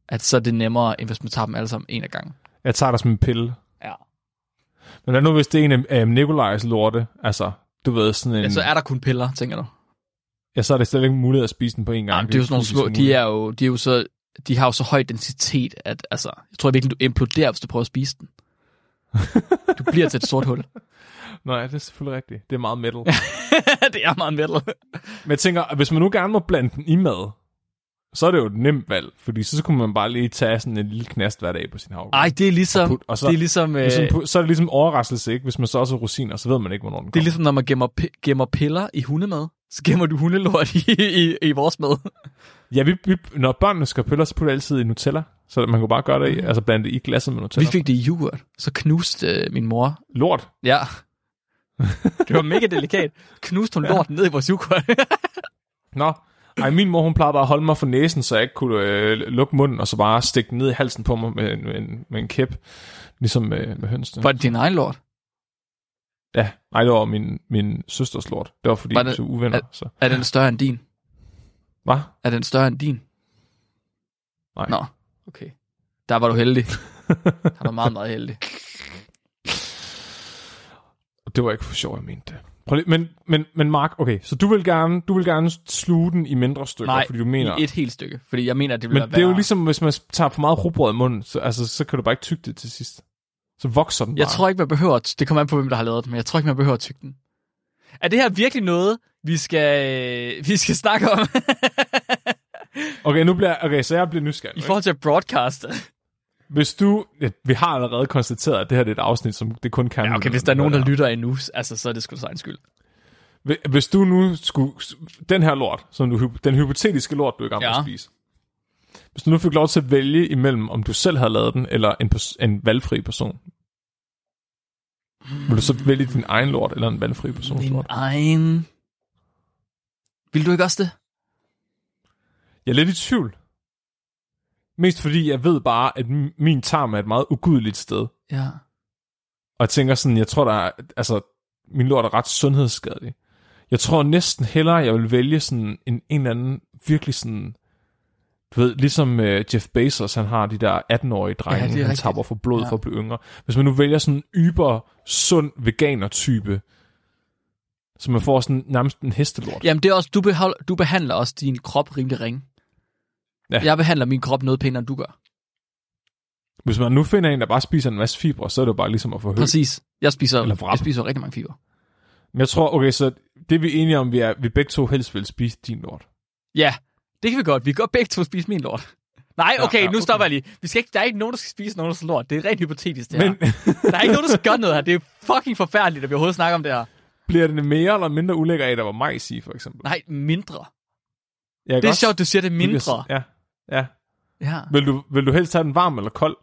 at så er det nemmere, end hvis man tager dem alle sammen en af gangen. Jeg tager dig som en pille. Ja. Men hvad nu, hvis det er en af af Nikolajs lorte? Altså, du ved, sådan en... ja. Så er der kun piller, tænker du? Ja, så er det slet ikke muligt at spise den på en gang. Nej, det er jo sådan nogle små, de er jo, de er jo så, de har jo så høj densitet, at altså, jeg tror virkelig, du imploderer, hvis du prøver at spise den. Du bliver til et sort hul. Nej, det er selvfølgelig rigtigt. Det er meget metal. det er meget metal. Men jeg tænker, hvis man nu gerne må blande den i mad, så er det jo et nemt valg, fordi så kunne man bare lige tage sådan en lille knast hver dag på sin havregryn. Ej, det er ligesom, Og put- og så- det er ligesom, øh, Hvis man pu- så er det ligesom overraskelse, ikke? Hvis man så også har rosiner, så ved man ikke, hvornår den det er kommer. ligesom, når man gemmer, gemmer piller i hundemad. Så gemmer du hundelort i, i, i vores mad. Ja, vi, vi, når børnene skal piller, så putter altid i Nutella. Så man kunne bare gøre det i, altså blande det i glasset med Vi Nutella. fik det i yoghurt. Så knuste øh, min mor. Lort. Ja. Det var mega delikat. Knuste hun lort ned i vores yoghurt. Nå. Ej, min mor, hun plejede bare at holde mig for næsen, så jeg ikke kunne øh, lukke munden, og så bare stikke den ned i halsen på mig med, en- med, en, med en kæp. Ligesom med, med hønsene. Var det din egen lort? Ja, nej, det var min, min søsters lort. Det var fordi, Var det- så uvenner. Så. Er den større end din? Hvad? Er den større end din? Nej. Nå, okay. Der var du heldig. Der var meget, meget heldig. Det var ikke for sjov, jeg mente det. Prøv lige, men, men, men Mark, okay, så du vil gerne, du vil gerne sluge den i mindre stykker, Nej, fordi du mener... i et helt stykke. Fordi jeg mener, at det vil men være det er jo ligesom, hvis man tager for meget rugbrød i munden, så, altså, så kan du bare ikke tygge det til sidst. Så vokser den bare. Jeg tror ikke, man behøver... at- Det kommer an på, hvem der har lavet den, men jeg tror ikke, man behøver at tygge den. Er det her virkelig noget, vi skal, vi skal snakke om? Okay, nu bliver, okay, så jeg bliver nysgerrig. I forhold til at broadcaste? Hvis du... Ja, vi har allerede konstateret, at det her det er et afsnit, som det kun kan... Ja, okay, hvis der er nogen, der lytter endnu, altså, så er det sgu egen skyld. Hvis- du nu skulle... Den her lort, som du, den hypotetiske lort, du er i gang med Ja. at spise. Hvis du nu fik lov til at vælge imellem, om du selv havde lavet den, eller en, pers- en valgfri person. Vil du så vælge din egen lort, eller en valgfri persons Min lort? egen... Vil du ikke også det? Jeg er lidt i tvivl. Mest fordi jeg ved bare, at min tarm er et meget ugudeligt sted. Ja. Og jeg tænker sådan, jeg tror, der er, altså, min lort er ret sundhedsskadelig. Jeg tror næsten hellere, jeg vil vælge sådan en, en eller anden virkelig sådan, du ved, ligesom uh, Jeff Bezos, han har de der 18-årige drenge, Ja, han tapper for blod Ja. for at blive yngre. Hvis man nu vælger sådan en yber, sund veganer-type, så man får sådan nærmest en hestelort. Jamen, det er også, du, behold, du behandler også din krop rimelig ringe. Ja. Jeg behandler min krop noget pænere, end du gør. Hvis man nu finder en, der bare spiser en masse fibre, så er det jo bare ligesom at få hø. Præcis. Jeg spiser, Eller vrap. jeg spiser rigtig mange fiber. Men jeg tror, okay, så det vi er enige om, vi er, vi begge to helst vil spise din lort. Ja, det kan vi godt. Vi kan godt begge to spise min lort. Nej, Ja, okay, ja, nu okay. stopper jeg lige. Vi skal ikke, der er ikke nogen, der skal spise nogens lort. Det er rent hypotetisk, det her. Men Der er ikke nogen, der skal gøre noget her. Det er fucking forfærdeligt, at vi overhovedet snakker om det her. bliver det mere eller mindre ulækker af, at der var majs i, for eksempel? Nej, mindre. Jeg Det er sjovt, du siger det kan- mindre. Ja, ja. Ja. Vil du, vil du helst have den varm eller kold?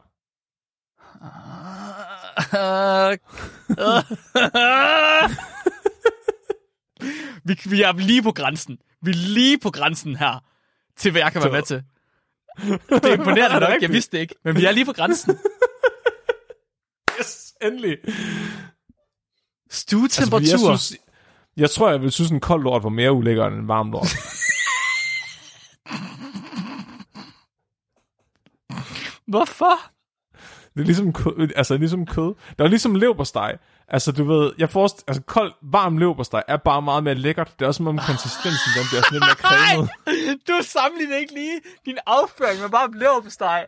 vi, vi er lige på grænsen. Vi er lige på grænsen her, til hvad jeg kan være med til. Det er imponerende Er nok, jeg vidste det ikke. Men vi er lige på grænsen. Yes, endelig. Stuetemperatur. Altså, jeg, synes, jeg tror, jeg vil synes, en kold lort var mere ulækker end en varm lort. Hvorfor? Det er ligesom kød. Altså, ligesom kød. Det er ligesom leverpostej. Altså, du ved, jeg forst, altså, kold, varm leverpostej er bare meget mere lækkert. Det er også som om konsistensen, den bliver sådan lidt mere cremet. Du sammenligner ikke lige din afføring med bare leverpostej.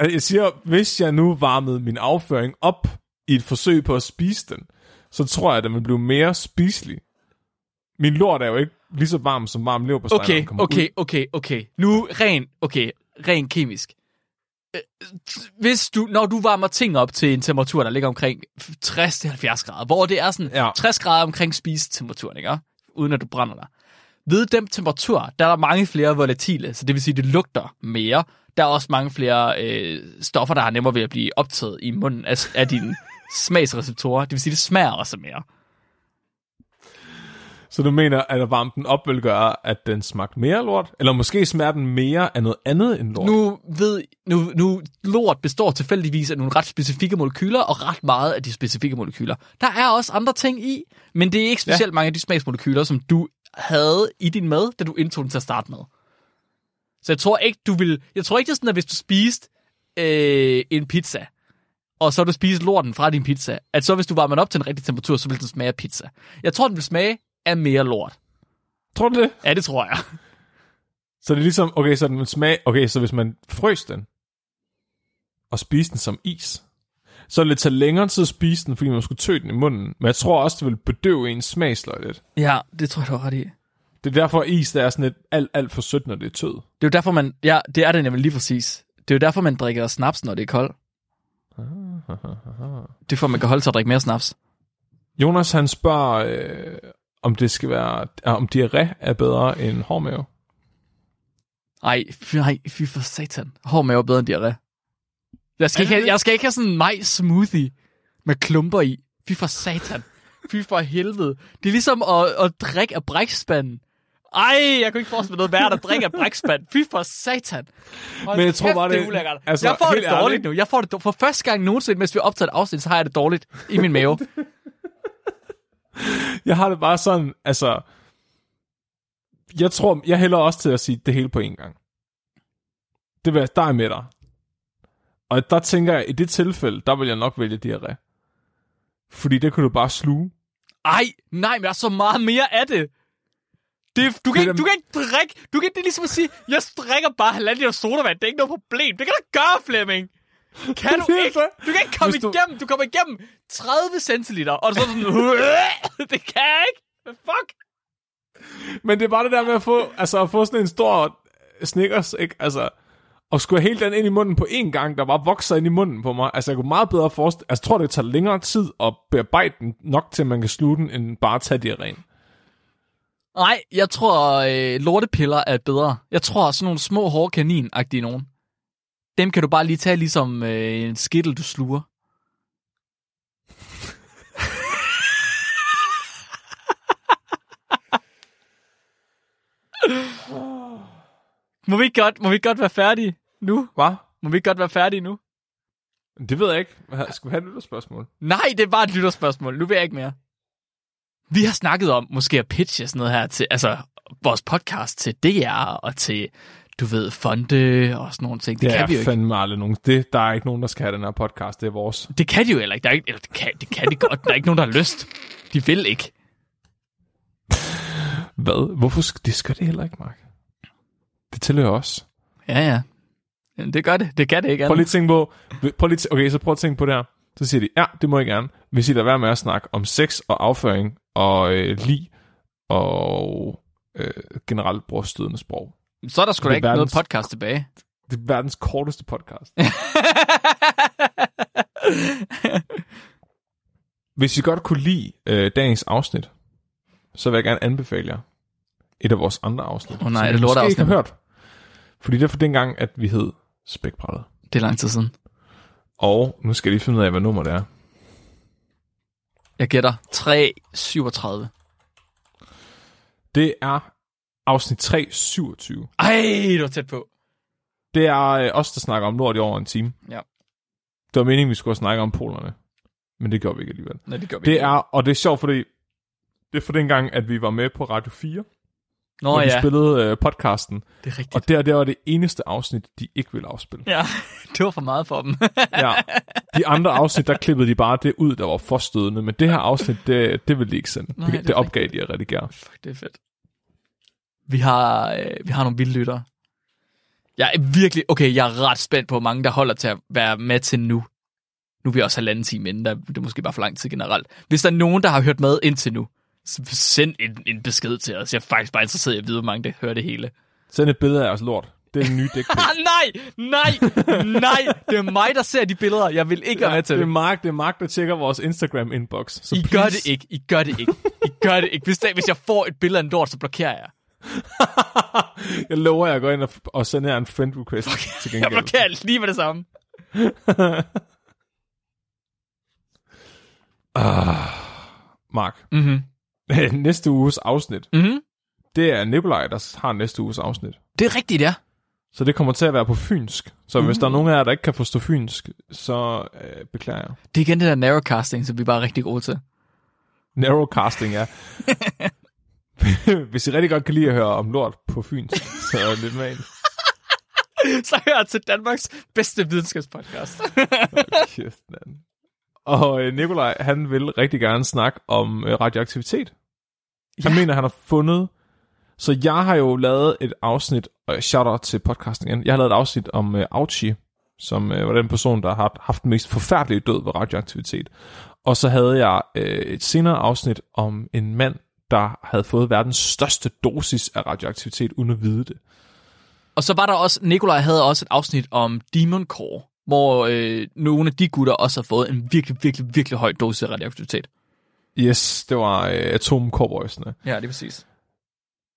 Jeg siger, hvis jeg nu varmede min afføring op i et forsøg på at spise den, så tror jeg, at den vil blive mere spiselig. Min lort er jo ikke lige så varm som varm leverpostej, Okay, okay, ud. okay, okay. Nu ren, okay, ren kemisk. Øh, Hvis du, når du varmer ting op til en temperatur, der ligger omkring 60-70 grader, hvor det er sådan Ja. 60 grader omkring spisetemperaturen, ikke? uden at du brænder dig. Ved den temperatur, der er der mange flere volatile, så det vil sige, det lugter mere. Der er også mange flere øh, stoffer, der har nemmere ved at blive optaget i munden af, af dine smagsreceptorer. Det vil sige, det smager også mere. Så du mener, at at varme den op vil gøre, at den smagte mere lort? Eller måske smager den mere af noget andet end lort? Nu ved nu, nu lort består tilfældigvis af nogle ret specifikke molekyler, og ret meget af de specifikke molekyler. Der er også andre ting i, men det er ikke specielt ja. mange af de smagsmolekyler, som du havde i din mad, da du indtog den til at starte med. Så jeg tror ikke, du vil... Jeg tror ikke, det er sådan, at hvis du spiste øh, en pizza, og så du spiste lorten fra din pizza, at så hvis du varmer den op til en rigtig temperatur, så vil den smage af pizza. Jeg tror, den vil smage af mere lort. Tror du det? Ja, det tror jeg. Så det er ligesom, okay, så den smag, okay, så hvis man frøs den, og spiste den som is, så ville det tage længere tid at spise den, fordi man skulle tø den i munden. Men jeg tror også, det vil bedøve ens smagsløg lidt. Ja, det tror jeg, du har ret i. Det er derfor, is der er sådan lidt alt, alt for sødt, når det er tød. Det er jo derfor, man... Ja, det er det nemlig lige præcis. Det er jo derfor, man drikker snaps, når det er koldt. Det er for, at man kan holde sig at drikke mere snaps. Jonas, han spørger, øh, om det skal være, om diarré er bedre end hårdmave. Ej, fy, ej, fy for satan. Hård mave er bedre end diarré. Jeg skal, ikke have, jeg skal ikke have sådan en majs smoothie med klumper i. Fy for satan. Fy for helvede. Det er ligesom at, at drikke af brækspanden. Ej, jeg kunne ikke forestille mig noget værre, at drikke af brækspand. Fy for satan. Hold Men jeg tror bare, det er det- altså, jeg får det helt ærligt. dårligt nu. Jeg får det dårligt. For første gang nogensinde, mens vi har optaget et afsnit, så har jeg det dårligt i min mave. Jeg har det bare sådan, altså... Jeg tror, jeg hælder også til at sige det hele på en gang. Det vil jeg, der er med dig. Og der tænker jeg, i det tilfælde, der vil jeg nok vælge diarré. Fordi det kan du bare sluge. Ej, nej, men der er så meget mere af det. det du, kan Det ikke, du kan ikke drikke... Du kan, det er ligesom at sige, jeg drikker bare halvanden liter sodavand. Det er ikke noget problem. Det kan du gøre, Flemming. Kan du Det ikke? Du kan ikke komme Hvis du- igennem. Du kommer igennem 30 centiliter, og så er sådan... det kan jeg ikke. Hvad fuck? Men det er bare det der med at få, altså at få sådan en stor Snickers, ikke? Altså, og skulle hele den ind i munden på én gang, der bare vokser ind i munden på mig. Altså, jeg kunne meget bedre forestille... Altså, jeg tror, det tager længere tid at bearbejde den nok til, man kan sluge den, end bare at tage diarréen. Nej, jeg tror, øh, lortepiller er bedre. Jeg tror, sådan nogle små hårde kanin-agtige nogen dem kan du bare lige tage ligesom øh, en skittel, du sluger. må, vi ikke godt, må vi godt være færdige nu? Hvad? Må vi ikke godt være færdige nu? Det ved jeg ikke. Skal vi have et lytterspørgsmål? Nej, det er bare et lytterspørgsmål. Nu vil jeg ikke mere. Vi har snakket om måske at pitche sådan noget her til, altså vores podcast til DR og til du ved, fonde og sådan nogle ting. Det, Det kan vi jo ikke. fandme aldrig nogen. Det, der er ikke nogen, der skal have den her podcast. Det er vores. Det kan de jo heller ikke. Der er ikke eller det, kan, det kan de godt. Der er ikke nogen, der har lyst. De vil ikke. Hvad? Hvorfor skal det skal det heller ikke, Mark? Det tilhører os. Ja, ja. Jamen, det gør det. Det kan det ikke Prøv lige at tænke på, prøv lige, okay, så prøv at tænke på det her. Så siger de, ja, det må jeg gerne. Hvis I lader være med at snakke om sex og afføring og øh, lig og øh, generelt brugstødende sprog. Så er der sgu da ikke noget verdens- podcast tilbage. Det er verdens korteste podcast. Hvis I godt kunne lide øh, dagens afsnit, så vil jeg gerne anbefale jer et af vores andre afsnit. Åh nej, som er det måske ikke lorteafsnit? har hørt. Fordi det er for den at vi hed Spækbrættet. Det er lang tid siden. Og nu skal jeg lige finde ud af, hvad nummer det er. Jeg gætter 337. Det er afsnit 327. Ej, du var tæt på. Det er øh, os, der snakker om lort i over en time. Ja. Det var meningen, vi skulle snakke om polerne. Men det gjorde vi ikke alligevel. Nej, det gør vi Det ikke. er, og det er sjovt, fordi det er for den gang, at vi var med på Radio 4, Nå hvor vi ja, spillede øh, podcasten. det er rigtigt. Og der, der var det eneste afsnit, de ikke ville afspille. Ja, det var for meget for dem. Ja. De andre afsnit, der klippede de bare det ud, der var forstødende. Men det her afsnit, det, det ville de ikke sende. Nej, det, det det opgav de at redigere. Fuck, det er fedt. Vi har, øh, vi har nogle vilde lyttere. Jeg er virkelig... Okay, jeg er ret spændt på, hvor mange der holder til at være med til nu. Nu er vi også halvanden time inden, der, det er måske bare for lang tid generelt. Hvis der er nogen, der har hørt med indtil nu, så send en, en besked til os. Jeg er faktisk bare interesseret i at vide, hvor mange der hører det hele. Send et billede af os lort. Det er en ny. Ah, nej! Nej! Nej! Det er mig, der ser de billeder. Jeg vil ikke være med til det er. Mark, det er Mark, der tjekker vores Instagram-inbox. Så I please, gør det ikke. I gør det ikke. I gør det ikke. Hvis, der, hvis jeg får et billede af en lort, så blokerer jeg. jeg lover, at jeg går ind og, og sender en friend request til Jeg gengæld. blokerer lige med det samme. Ah, Mark, Mhm. næste uges afsnit, Mhm. det er Nikolaj, der har næste uges afsnit. Det er rigtigt, ja. Så det kommer til at være på fynsk. Så Uh. hvis der er nogen af jer, der ikke kan forstå fynsk, så øh, beklager jeg. Det er igen det der narrowcasting, som vi bare er rigtig gode til. Narrowcasting, ja. hvis I rigtig godt kan lide at høre om lort på fynsk, så lidt med ind. Så hør til Danmarks bedste videnskabspodcast. Kæft, mand. Og øh, Nikolaj, han vil rigtig gerne snakke om øh, radioaktivitet. Han Ja. mener, han har fundet... Så jeg har jo lavet et afsnit, og shout out til podcasten igen. Jeg har lavet et afsnit om øh, Auchi, som øh, var den person, der har haft den mest forfærdelige død ved radioaktivitet. Og så havde jeg øh, et senere afsnit om en mand, der havde fået verdens største dosis af radioaktivitet, uden at vide det. og så var der også, Nikolaj havde også et afsnit om Demon Core, hvor øh, nogle af de gutter også har fået en virkelig, virkelig, virkelig høj dosis af radioaktivitet. Yes, det var øh, Atom Cowboysene. Ja, det er præcis.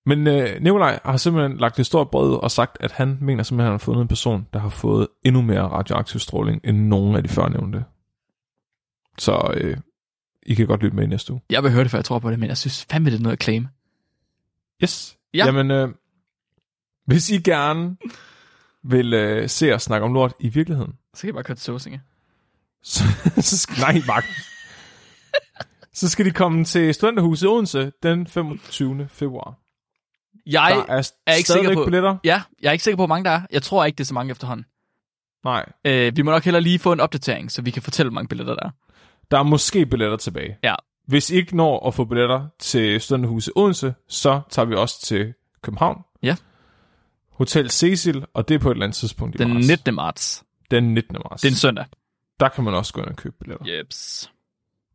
Men øh, Nikolaj har simpelthen lagt et stort brød og sagt, at han mener simpelthen, at han har fundet en person, der har fået endnu mere radioaktiv stråling end nogen af de førnævnte. Så øh, I kan godt lytte med i næste uge. Jeg vil høre det, for jeg tror på det, men jeg synes fandme, det er noget at claim. Yes. Ja. Jamen, øh, hvis I gerne vil øh, se os snakke om lort i virkeligheden, Så kan jeg bare køre til Såsinge. så, så skal, nej, Mark. så skal de komme til Studenterhuset i Odense den 25. februar. Jeg der er, er ikke sikker på- billetter. Ja, jeg er ikke sikker på, hvor mange der er. Jeg tror ikke, det er så mange efterhånden. Nej. Øh, vi må nok heller lige få en opdatering, så vi kan fortælle, hvor mange billetter der er. Der er måske billetter tilbage. Ja. Hvis I ikke når at få billetter til Studenterhuset Odense, så tager vi også til København. Ja. Hotel Cecil, og det er på et eller andet tidspunkt i Den marts. 19. marts. Den 19. marts. Det er en søndag. Der kan man også gå ind og købe billetter. Jeps.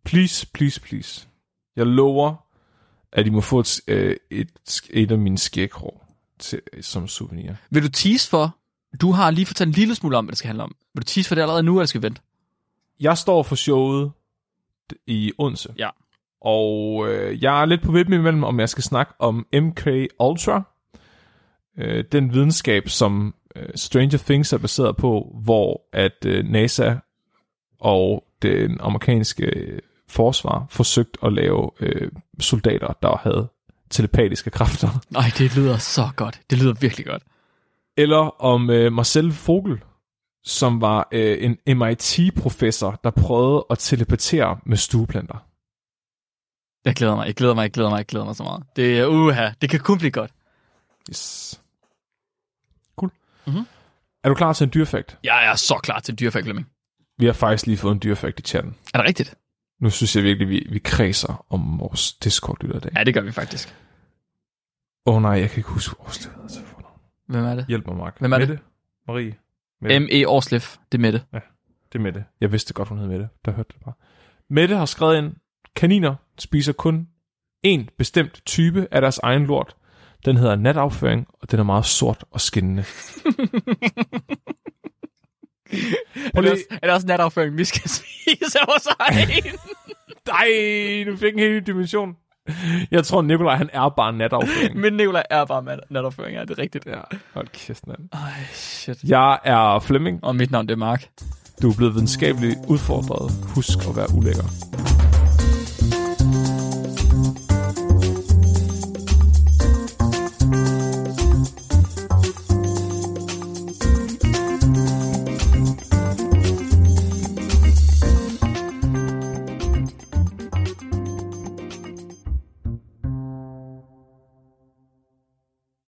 Please, please, please. Jeg lover, at I må få et, øh, et, et af mine skæghår til, som souvenir. Vil du tease for? Du har lige fortalt en lille smule om, hvad det skal handle om. Vil du tease for det allerede nu, eller skal vi vente? Jeg står for showet i Odense. Ja. Og øh, jeg er lidt på vippen imellem, om jeg skal snakke om MK Ultra. Øh, den videnskab, som øh, Stranger Things er baseret på, hvor at øh, NASA og den amerikanske øh, forsvar forsøgt at lave øh, soldater, der havde telepatiske kræfter. Nej, det lyder så godt. Det lyder virkelig godt. Eller om øh, Marcel Vogel, som var øh, en MIT-professor, der prøvede at telepatere med stueplanter. Jeg glæder mig, jeg glæder mig, jeg glæder mig, jeg glæder mig så meget. Det er uha, det kan kun blive godt. Yes. Cool. Mhm. Er du klar til en dyrefakt? Jeg er så klar til dyrefakt, Flemming. Vi har faktisk lige fået en dyrefakt i chatten. Er det rigtigt? Nu synes jeg virkelig, vi, vi kredser om vores Discord-lytter i dag. Ja, det gør vi faktisk. Åh oh, nej, jeg kan ikke huske vores leder til fornavn. Hvem er det? Hjælp mig, Mark. Hvem er det? Mette? Marie? Mette. M.E. Årslef. Det er Mette. Det er Mette. Jeg vidste godt, hun hed Mette. Der hørte det bare. Mette har skrevet ind, kaniner spiser kun en bestemt type af deres egen lort. Den hedder natafføring, og den er meget sort og skinnende. Er det, også, er det også natafføring, vi skal spise hos egen? Nej, du fik en helt ny dimension. Jeg tror, Nikolaj, han er bare natafføring. Men Nicolaj er bare natafføring, ja, det er rigtigt. ja, hold kæft, mand. Ej, shit. Jeg er Flemming. Og mit navn, det er Mark. Du er blevet videnskabeligt udfordret. Husk at være ulækker.